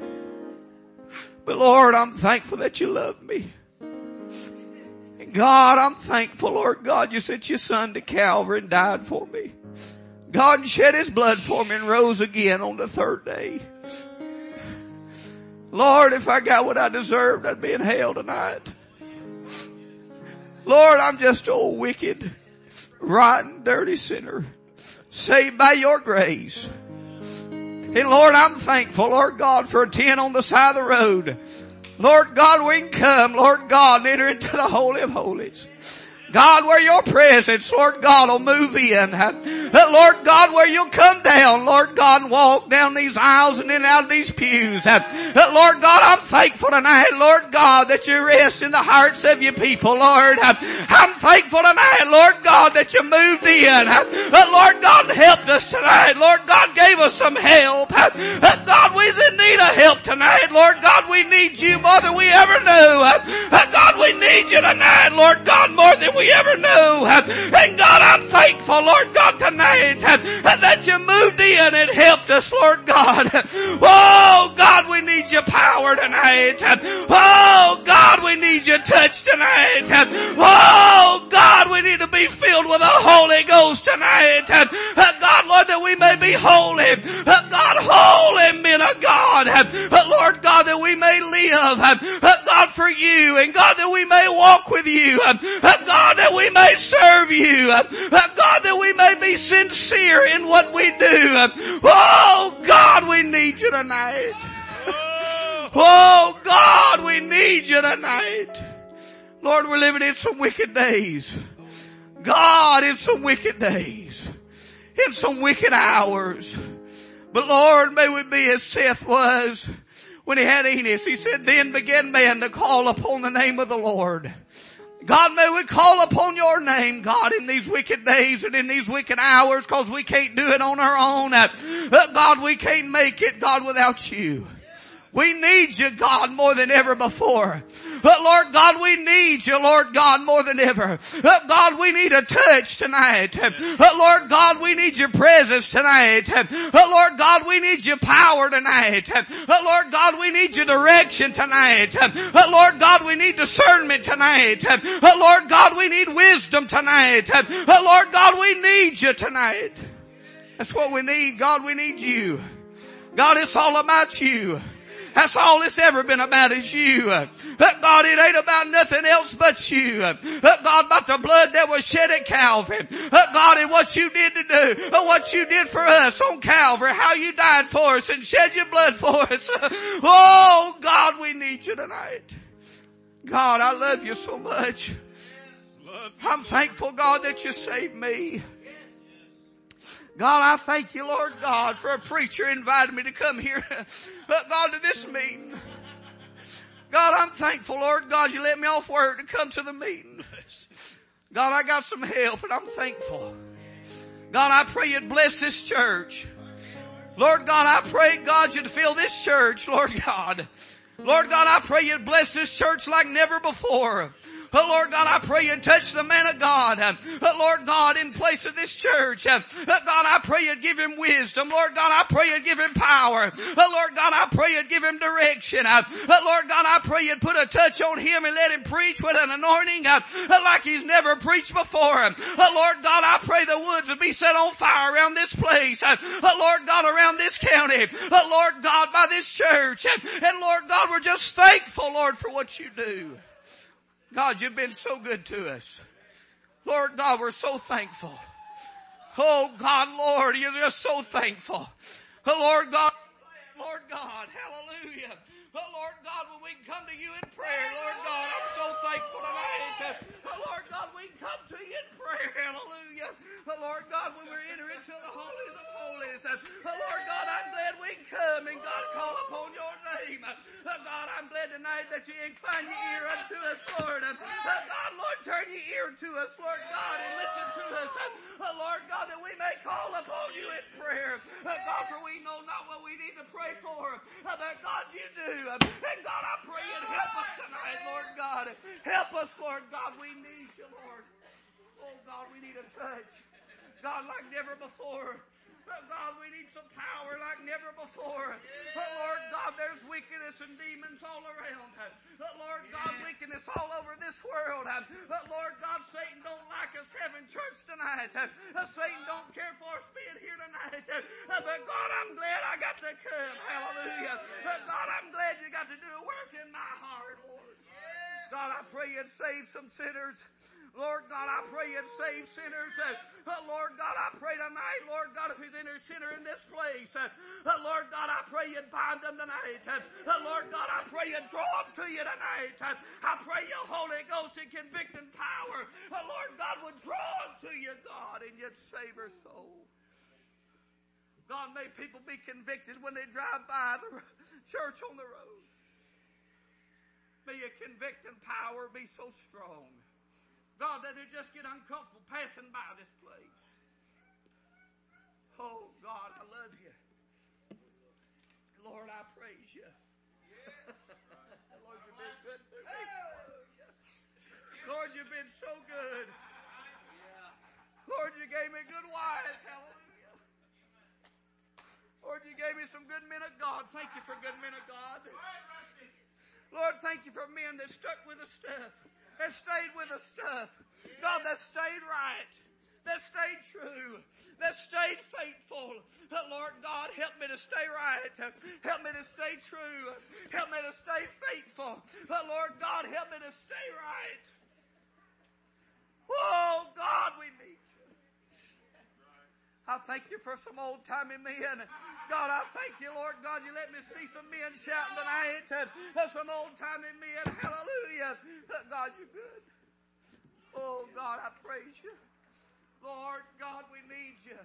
But Lord, I'm thankful that you love me. And God, I'm thankful, Lord God, you sent your son to Calvary and died for me. God shed his blood for me and rose again on the third day. Lord, if I got what I deserved, I'd be in hell tonight. Lord, I'm just old wicked, rotten, dirty sinner, saved by your grace. And Lord, I'm thankful, Lord God, for a tent on the side of the road. Lord God, we can come, Lord God, and enter into the Holy of Holies. God, where your presence, Lord God, will move in. Lord God, where you'll come down, Lord God, walk down these aisles and in out of these pews. Lord God, I'm thankful tonight, Lord God, that you rest in the hearts of your people, Lord. I'm thankful tonight, Lord God, that you moved in. Lord God helped us tonight. Lord God gave us some help. God, we're in need of help tonight. Lord God, we need you more than we ever knew. God, we need you tonight, Lord God, more than we ever knew. And God, I'm thankful, Lord God, tonight that you moved in and helped us, Lord God. Oh God, we need your power tonight. Oh God, we need your touch tonight. Oh God, we need to be filled with the Holy Ghost tonight. God, Lord, that we may be holy. God, holy men of God. Lord God, that we may live. God, for you. And God, that we may walk with you. God, that we may serve you. Uh, God, that we may be sincere in what we do. Oh God, we need you tonight. Oh God, we need you tonight. Lord, we're living in some wicked days. God, in some wicked days. In some wicked hours. But Lord, may we be as Seth was when he had Enos. He said, then began man to call upon the name of the Lord. God, may we call upon your name, God, in these wicked days and in these wicked hours because we can't do it on our own. Uh, God, we can't make it, God, without you. We need you, God, more than ever before. But Lord God, we need you, Lord God, more than ever. Uh, God, we need a touch tonight. Uh, Lord God, we need your presence tonight. Uh, Lord God, we need your power tonight. Lord God, we need your direction tonight. Lord God, we need discernment tonight. Lord God, we need wisdom tonight. Lord God, we need you tonight. That's what we need. God, we need you. God, it's all about you. That's all it's ever been about is you. God, it ain't about nothing else but you. God, about the blood that was shed at Calvary. God, and what you did to do, what you did for us on Calvary, how you died for us and shed your blood for us. [laughs] Oh God, we need you tonight. God, I love you so much. I'm thankful, God, that you saved me. God, I thank you, Lord God, for a preacher invited me to come here, [laughs] God, to this meeting. God, I'm thankful, Lord God, you let me off work to come to the meeting. [laughs] God, I got some help and I'm thankful. God, I pray you'd bless this church. Lord God, I pray God you'd fill this church, Lord God. Lord God, I pray you'd bless this church like never before. Oh Lord God, I pray you touch the man of God. But Lord God, in place of this church. God, I pray you give him wisdom. Lord God, I pray you give him power. Lord God, I pray you give him direction. Lord God, I pray you put a touch on him and let him preach with an anointing like he's never preached before. Lord God, I pray the woods would be set on fire around this place. Lord God, around this county. Lord God, by this church. And Lord God, we're just thankful, Lord, for what you do. God, you've been so good to us. Lord God, we're so thankful. Oh God, Lord, you're just so thankful. Lord God, Lord God, hallelujah. Oh Lord God, when we come to you in prayer, Lord God, I'm so thankful tonight. Lord God, we come to you in prayer, hallelujah. Lord God, when we're entering into the holies of holies, Lord God, I'm glad we come and God call upon your name. God, I'm glad tonight that you incline your ear unto us, Lord. God, Lord, turn your ear to us, Lord God, and listen to us. Lord God, that we may call upon you in prayer. God, for we know not what we need to pray for, but God, you do. And God, I pray and help us tonight, Lord God. Help us, Lord God. We need you, Lord. Oh God, we need a touch. God, like never before. Oh God, we need some power like never before. But Lord God, there's wickedness and demons all around. Oh Lord God, wickedness all over this world. Oh Lord God, Satan don't like us having church tonight. Satan don't care for us being here tonight. But God, I'm glad I got to come. Hallelujah. Oh, God, I'm glad you got to do a work in my heart, Lord. God, I pray you'd save some sinners. Lord God, I pray you'd save sinners. Uh, uh, Lord God, I pray tonight, Lord God, if there's any sinner in this place, uh, uh, Lord God, I pray you'd bind them tonight. Uh, uh, Lord God, I pray you'd draw them to you tonight. I pray your Holy Ghost and convicting power, Lord God, would draw them to you, God, and you'd save her soul. God, may people be convicted when they drive by the [laughs] church on the road. May your convicting power be so strong. God, that they just get uncomfortable passing by this place. Oh, God, I love you. Lord, I praise you. [laughs] Lord, you've been good to me. Lord, you've been so good. Lord, you gave me good wives. Hallelujah. Lord, you gave me some good men of God. Thank you for good men of God. Lord, thank you for men that stuck with the stuff, that stayed with the stuff. God, that stayed right, that stayed true, that stayed faithful. Lord God, help me to stay right. Help me to stay true. Help me to stay faithful. Lord God, help me to stay right. Oh God, we need. I thank you for some old timey men. God, I thank you, Lord God, you let me see some men shouting tonight. Uh, some old timey men. Hallelujah. Uh, God, you're good. Oh God, I praise you. Lord God, we need you.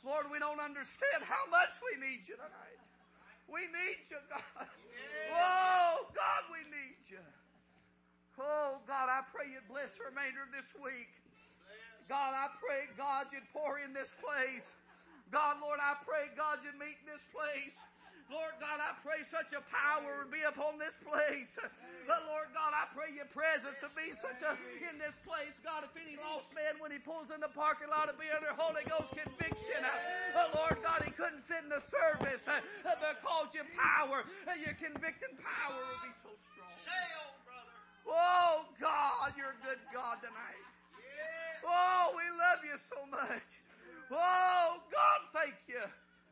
Lord, we don't understand how much we need you tonight. We need you, God. Oh God, we need you. Oh God, I pray you'd bless the remainder of this week. God, I pray, God, you'd pour in this place. God, Lord, I pray, God, you'd meet in this place. Lord God, I pray such a power would be upon this place. But Lord God, I pray your presence would be such a, in this place. God, if any lost man, when he pulls in the parking lot, to be under Holy Ghost conviction. Uh, Lord God, he couldn't sit in the service because your power, your convicting power will be so strong. Oh God, you're a good God tonight. Oh, we love you so much. Oh God, thank you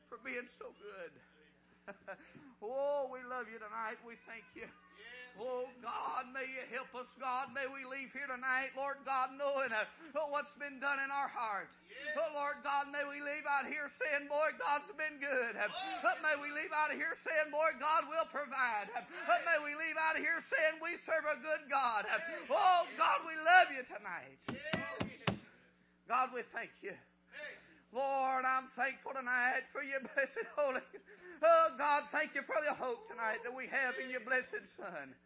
for being so good. [laughs] oh, we love you tonight. We thank you. Oh God, may you help us, God. May we leave here tonight, Lord God, knowing uh, what's been done in our heart. Oh Lord God, may we leave out here saying, boy, God's been good. Uh, may we leave out of here saying, boy, God will provide. Uh, may we leave out of here saying we serve a good God. Uh, oh God, we love you tonight. God, we thank you. Lord, I'm thankful tonight for your blessed holy. Oh God, thank you for the hope tonight that we have in your blessed Son.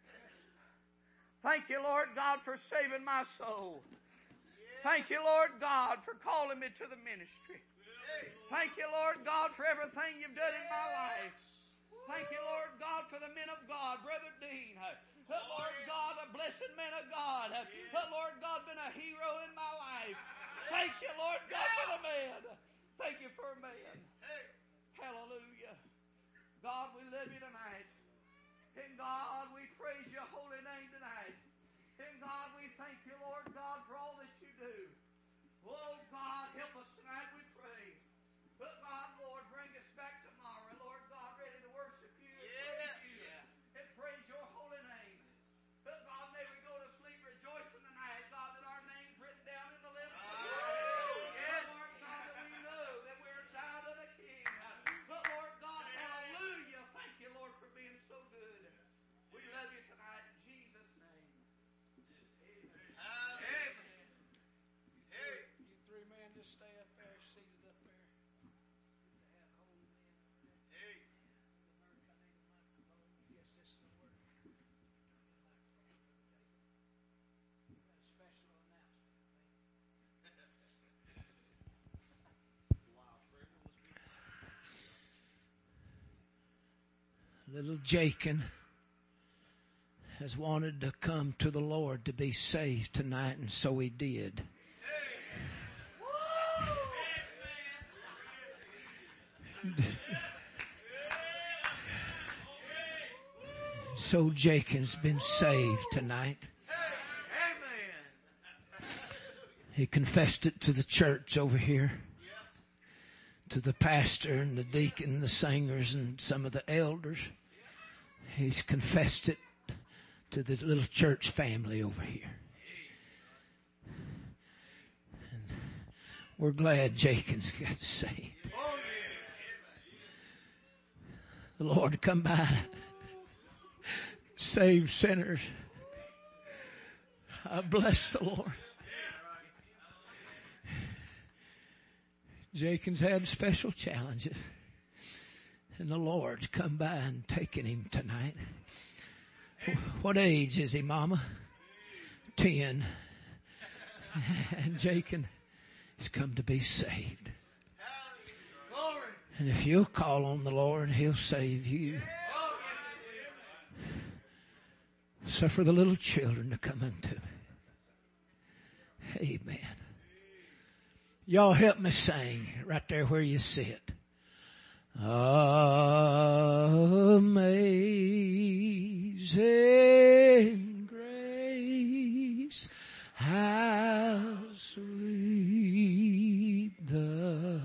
Thank you, Lord God, for saving my soul. Thank you, Lord God, for calling me to the ministry. Thank you, Lord God, for everything you've done in my life. Thank you, Lord God, for the men of God, Brother Dean. Lord God, a blessed man of God. Lord God, been a hero in my life. Thank you, Lord God, for the man. Thank you for a man. Hallelujah. God, we love you tonight. And God, we praise your holy name tonight. And God, we thank you, Lord God, for all that you do. Oh God, help us tonight, we little Jakin has wanted to come to the Lord to be saved tonight, and so he did. so Jakin's been saved tonight. He confessed it to the church over here, to the pastor and the deacon, the singers and some of the elders. He's confessed it to the little church family over here. And we're glad Jenkins got saved. The Lord come by, save sinners. I bless the Lord. Jenkins had special challenges. And the Lord's come by and taken him tonight. What age is he, Mama? Ten. And Jacob has come to be saved. And if you'll call on the Lord, He'll save you. Suffer the little children to come unto me. Amen. Y'all help me sing right there where you sit. Amazing grace, how sweet the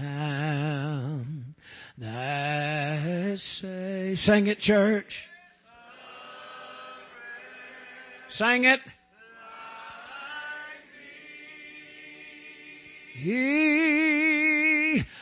sound that say, sing it church. Sing it. He,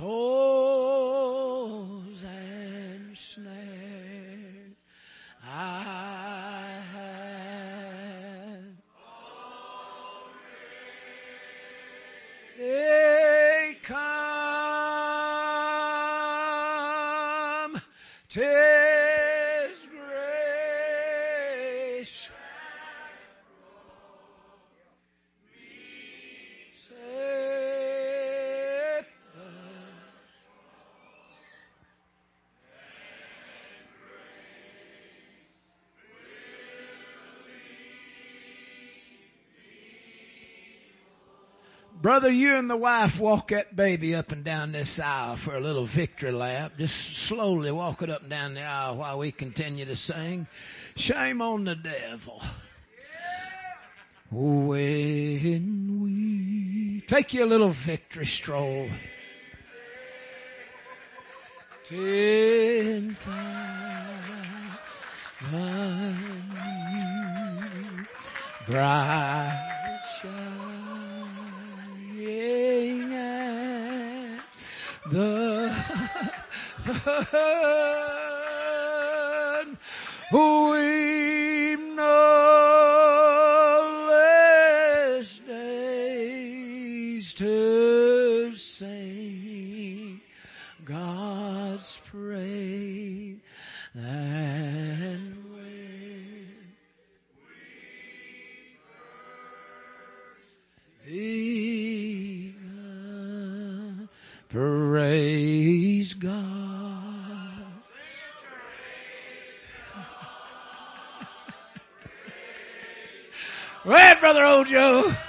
Toils Brother, you and the wife walk that baby up and down this aisle for a little victory lap. Just slowly walk it up and down the aisle while we continue to sing. Shame on the devil. When we take you a little victory stroll. Ten thousand bright we Brother Ojo.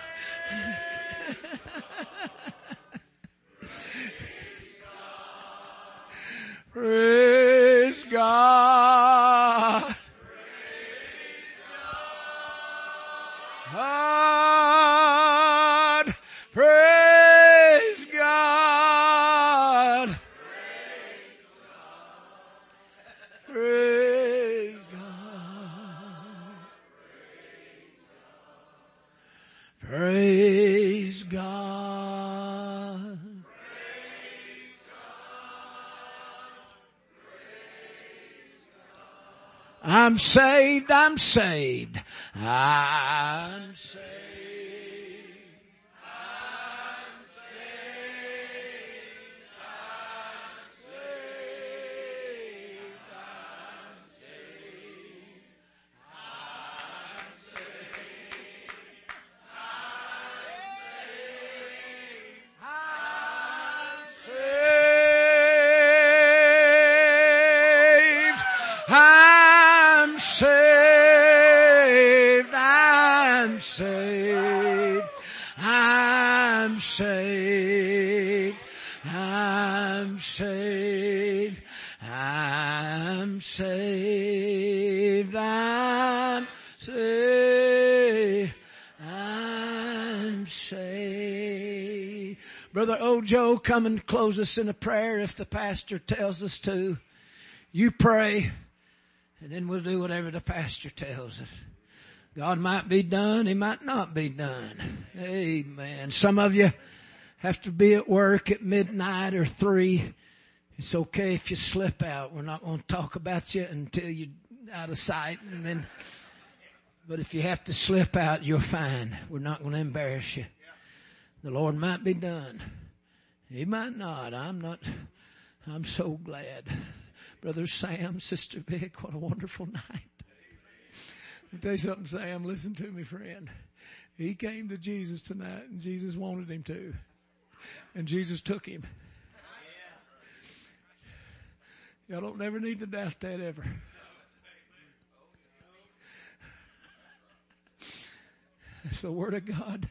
Saved, I'm saved, I'm saved. Ojo, come and close us in a prayer if the pastor tells us to. You pray, and then we'll do whatever the pastor tells us. God might be done, He might not be done. Amen. Some of you have to be at work at midnight or three. It's okay if you slip out. We're not going to talk about you until you're out of sight and then, but if you have to slip out, you're fine. We're not going to embarrass you. The Lord might be done. He might not. I'm not, I'm so glad. Brother Sam, Sister Vic, what a wonderful night. Me tell you something, Sam. Listen to me, friend. He came to Jesus tonight and Jesus wanted him to. And Jesus took him. Y'all don't never need to doubt that ever. That's the Word of God.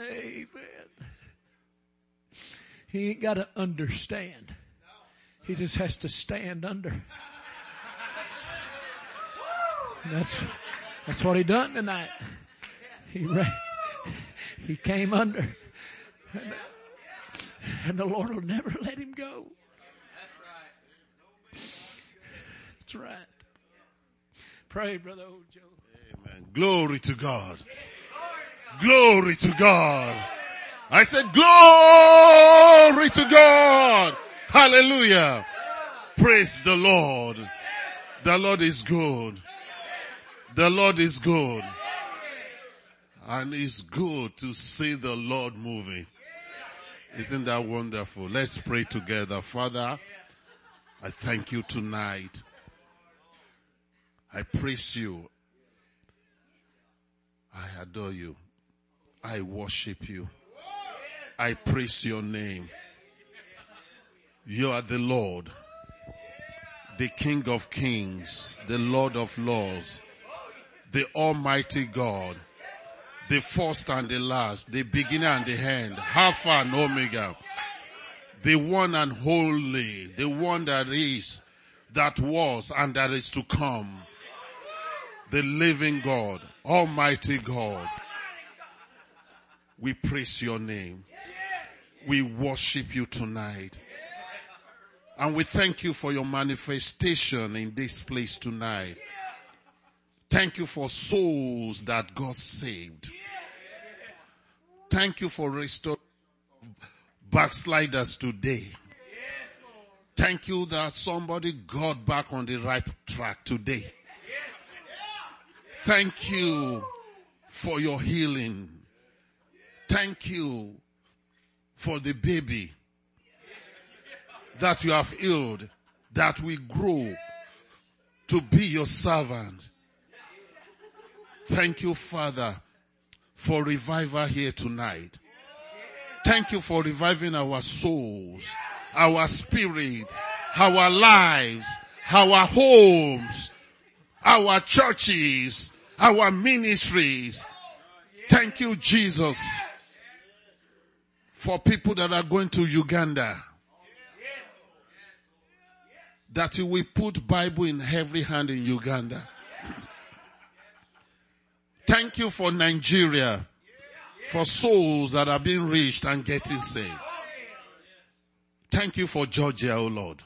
Amen. He ain't got to understand. He just has to stand under. That's, that's what he done tonight. He he came under. And, and the Lord will never let him go. That's right. That's right. Pray, Brother Ojo. Amen. Glory to God. Glory to God. I said glory to God. Hallelujah. Praise the Lord. The Lord is good. The Lord is good. And it's good to see the Lord moving. Isn't that wonderful? Let's pray together. Father, I thank you tonight. I praise you. I adore you. I worship you. I praise your name. You are the Lord, the King of kings, the Lord of lords, the Almighty God, the first and the last, the beginning and the end, Alpha and Omega, the one and holy, the one that is, that was, and that is to come, the living God, Almighty God. We praise your name. We worship you tonight. And we thank you for your manifestation in this place tonight. Thank you for souls that God saved. Thank you for restoring backsliders today. Thank you that somebody got back on the right track today. Thank you for your healing. Thank you for the baby that you have healed, that we grow to be your servant. Thank you, Father, for revival here tonight. Thank you for reviving our souls, our spirits, our lives, our homes, our churches, our ministries. Thank you, Jesus, for people that are going to Uganda. That you will put Bible in every hand in Uganda. Thank you for Nigeria, for souls that are being reached and getting saved. Thank you for Georgia, oh Lord.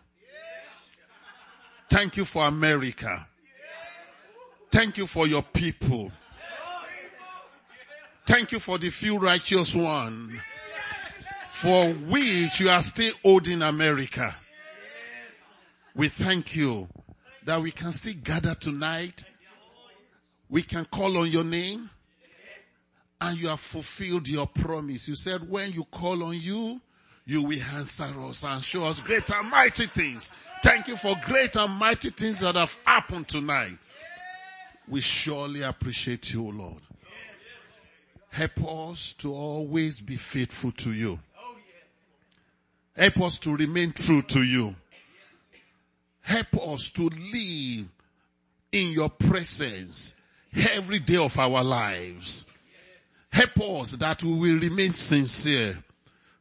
Thank you for America. Thank you for your people. Thank you for the few righteous one for which you are still holding America. We thank you that we can still gather tonight. We can call on your name and you have fulfilled your promise. You said when you call on you, you will answer us and show us great and mighty things. Thank you for great and mighty things that have happened tonight. We surely appreciate you, Lord. Help us to always be faithful to you. Help us to remain true to you. Help us to live in your presence every day of our lives. Help us that we will remain sincere,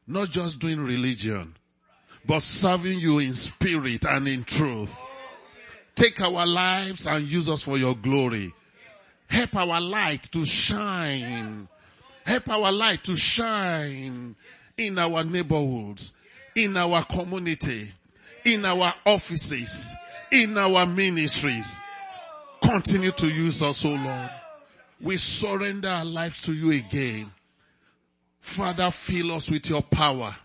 not just doing religion, but serving you in spirit and in truth. Take our lives and use us for your glory. Help our light to shine. Help our light to shine in our neighborhoods, in our community, in our offices, in our ministries. Continue to use us, O oh Lord. We surrender our lives to you again. Father, fill us with your power.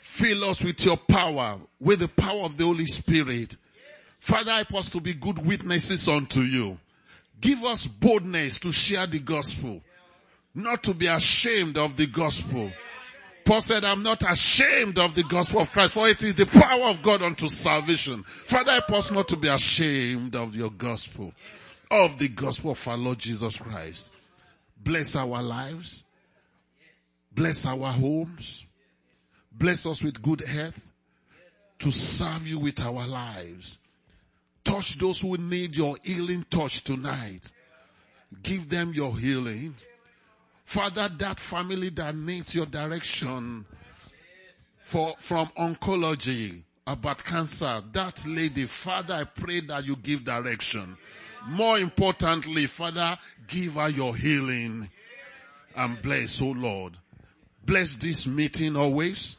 Fill us with your power, with the power of the Holy Spirit. Father, help us to be good witnesses unto you. Give us boldness to share the gospel, not to be ashamed of the gospel. Paul said, I'm not ashamed of the gospel of Christ, for it is the power of God unto salvation. Father, help us not to be ashamed of your gospel, of the gospel of our Lord Jesus Christ. Bless our lives. Bless our homes. Bless us with good health to serve you with our lives. Touch those who need your healing touch tonight. Give them your healing. Father, that family that needs your direction for, from oncology about cancer, that lady, Father, I pray that you give direction. More importantly, Father, give her your healing and bless, oh Lord. Bless this meeting always.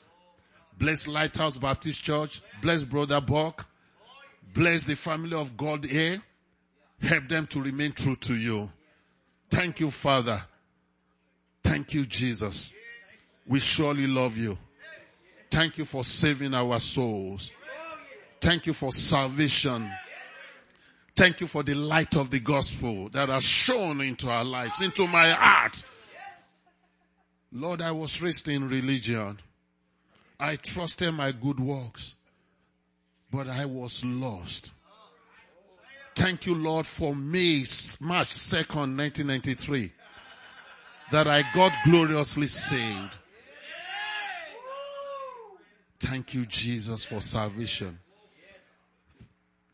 Bless Lighthouse Baptist Church. Bless Brother Buck. Bless the family of God here. Help them to remain true to you. Thank you, Father. Thank you, Jesus. We surely love you. Thank you for saving our souls. Thank you for salvation. Thank you for the light of the gospel that has shone into our lives, into my heart. Lord, I was raised in religion. I trusted my good works, but I was lost. Thank you, Lord, for May, March 2nd, 1993, that I got gloriously saved. Thank you, Jesus, for salvation.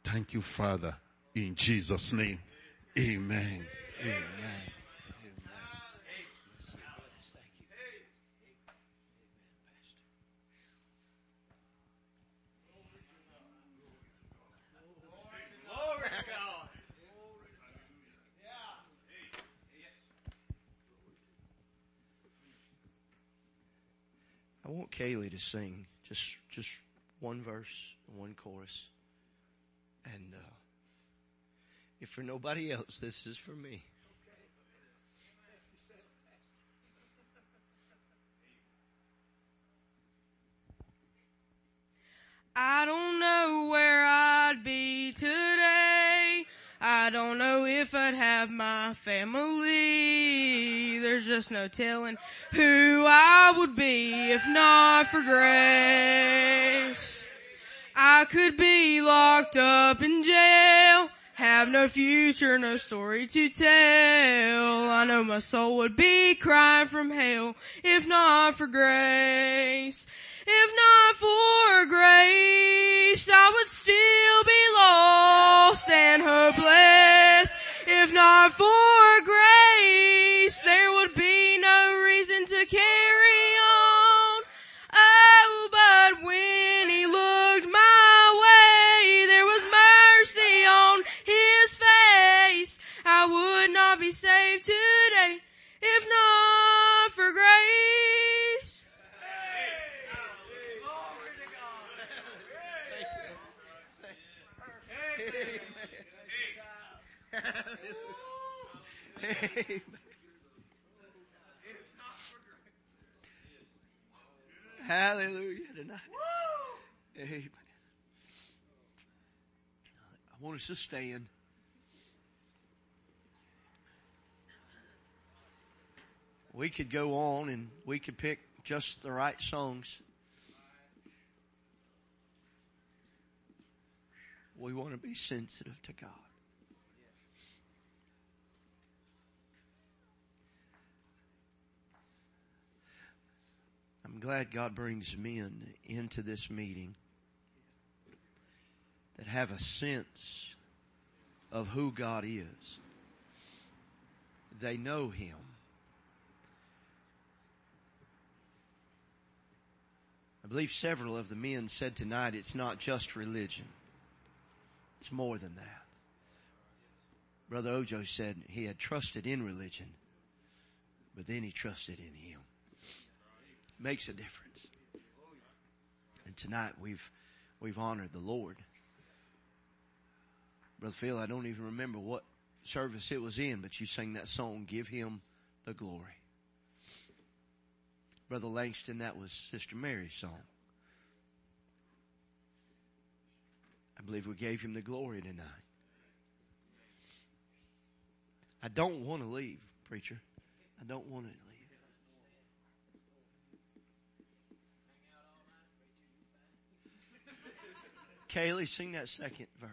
Thank you, Father, in Jesus' name. Amen. Amen. I want Kaylee to sing just just one verse, one chorus, and uh, if for nobody else, this is for me. I don't know where I'd be today. I don't know if I'd have my family. There's just no telling who I would be if not for grace. I could be locked up in jail, have no future, no story to tell. I know my soul would be crying from hell if not for grace. If not for grace, I would still be lost and hopeless. If not for grace, there would be no reason to carry Amen. Hallelujah tonight. Amen. I want us to stand. We could go on and we could pick just the right songs. We want to be sensitive to God. I'm glad God brings men into this meeting that have a sense of who God is. They know Him. I believe several of the men said tonight it's not just religion. It's more than that. Brother Ojo said he had trusted in religion, but then he trusted in Him makes a difference. And tonight we've, we've honored the Lord. Brother Phil, I don't even remember what service it was in, but you sang that song, Give Him the Glory. Brother Langston, that was Sister Mary's song. I believe we gave Him the glory tonight. I don't want to leave, preacher. I don't want to leave. Kaylee, sing that second verse.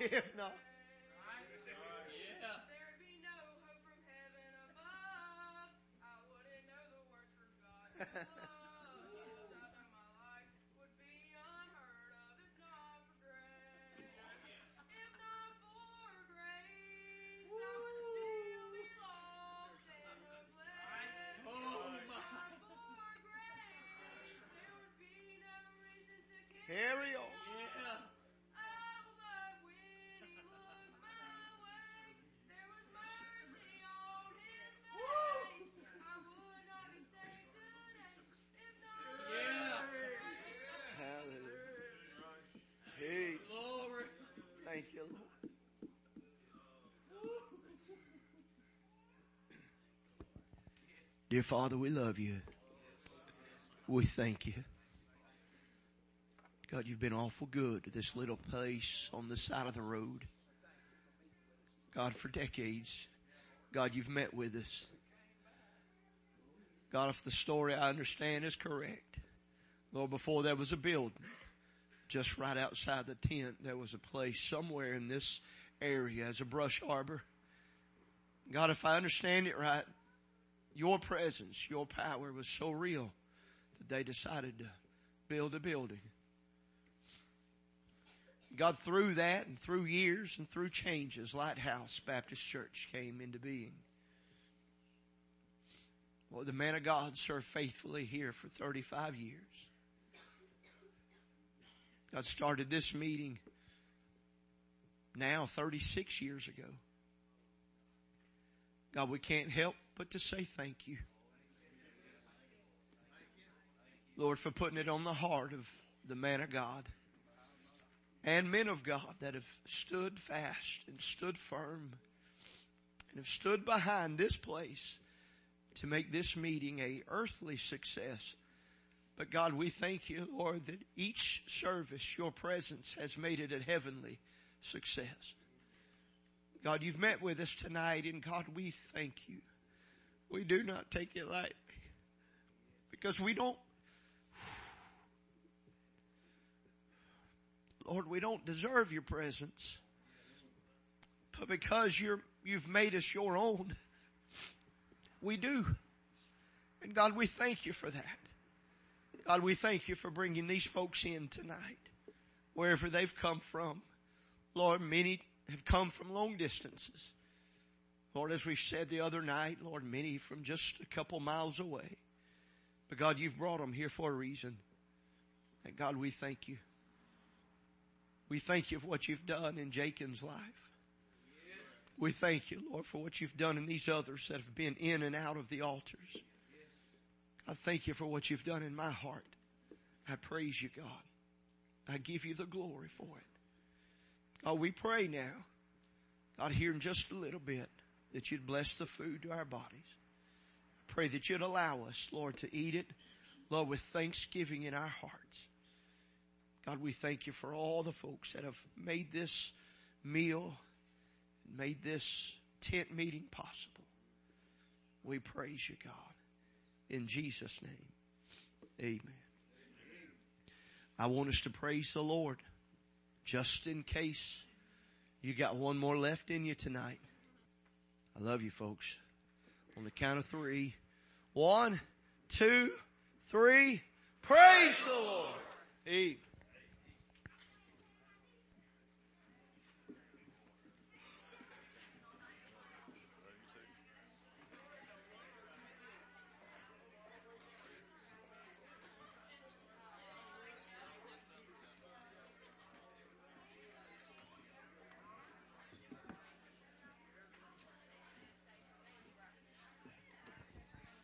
If not. Dear Father, we love you. We thank you. God, you've been awful good to this little place on the side of the road. God, for decades, God, you've met with us. God, if the story I understand is correct, Lord, before there was a building, just right outside the tent, there was a place somewhere in this area as a brush arbor. God, if I understand it right, your presence, your power was so real that they decided to build a building. God, through that and through years and through changes, Lighthouse Baptist Church came into being. Well, the man of God served faithfully here for 35 years. God started this meeting now 36 years ago. God, we can't help but to say thank you. Lord, for putting it on the heart of the man of God and men of God that have stood fast and stood firm and have stood behind this place to make this meeting a earthly success. But God, we thank you, Lord, that each service, your presence has made it a heavenly success. God, you've met with us tonight and God, we thank you. We do not take it lightly. Because we don't, Lord, we don't deserve your presence. But because you're, you've made us your own, we do. And God, we thank you for that. God, we thank you for bringing these folks in tonight, wherever they've come from. Lord, many have come from long distances. Lord, as we said the other night, Lord, many from just a couple miles away. But God, you've brought them here for a reason. And God, we thank you. We thank you for what you've done in Jacob's life. We thank you, Lord, for what you've done in these others that have been in and out of the altars. I thank you for what you've done in my heart. I praise you, God. I give you the glory for it. God, we pray now, God, here in just a little bit, that you'd bless the food to our bodies. I pray that you'd allow us, Lord, to eat it, Lord, with thanksgiving in our hearts. God, we thank you for all the folks that have made this meal, made this tent meeting possible. We praise you, God. In Jesus' name, amen. I want us to praise the Lord just in case you got one more left in you tonight. I love you folks. On the count of three. One, two, three. Praise the Lord. Amen.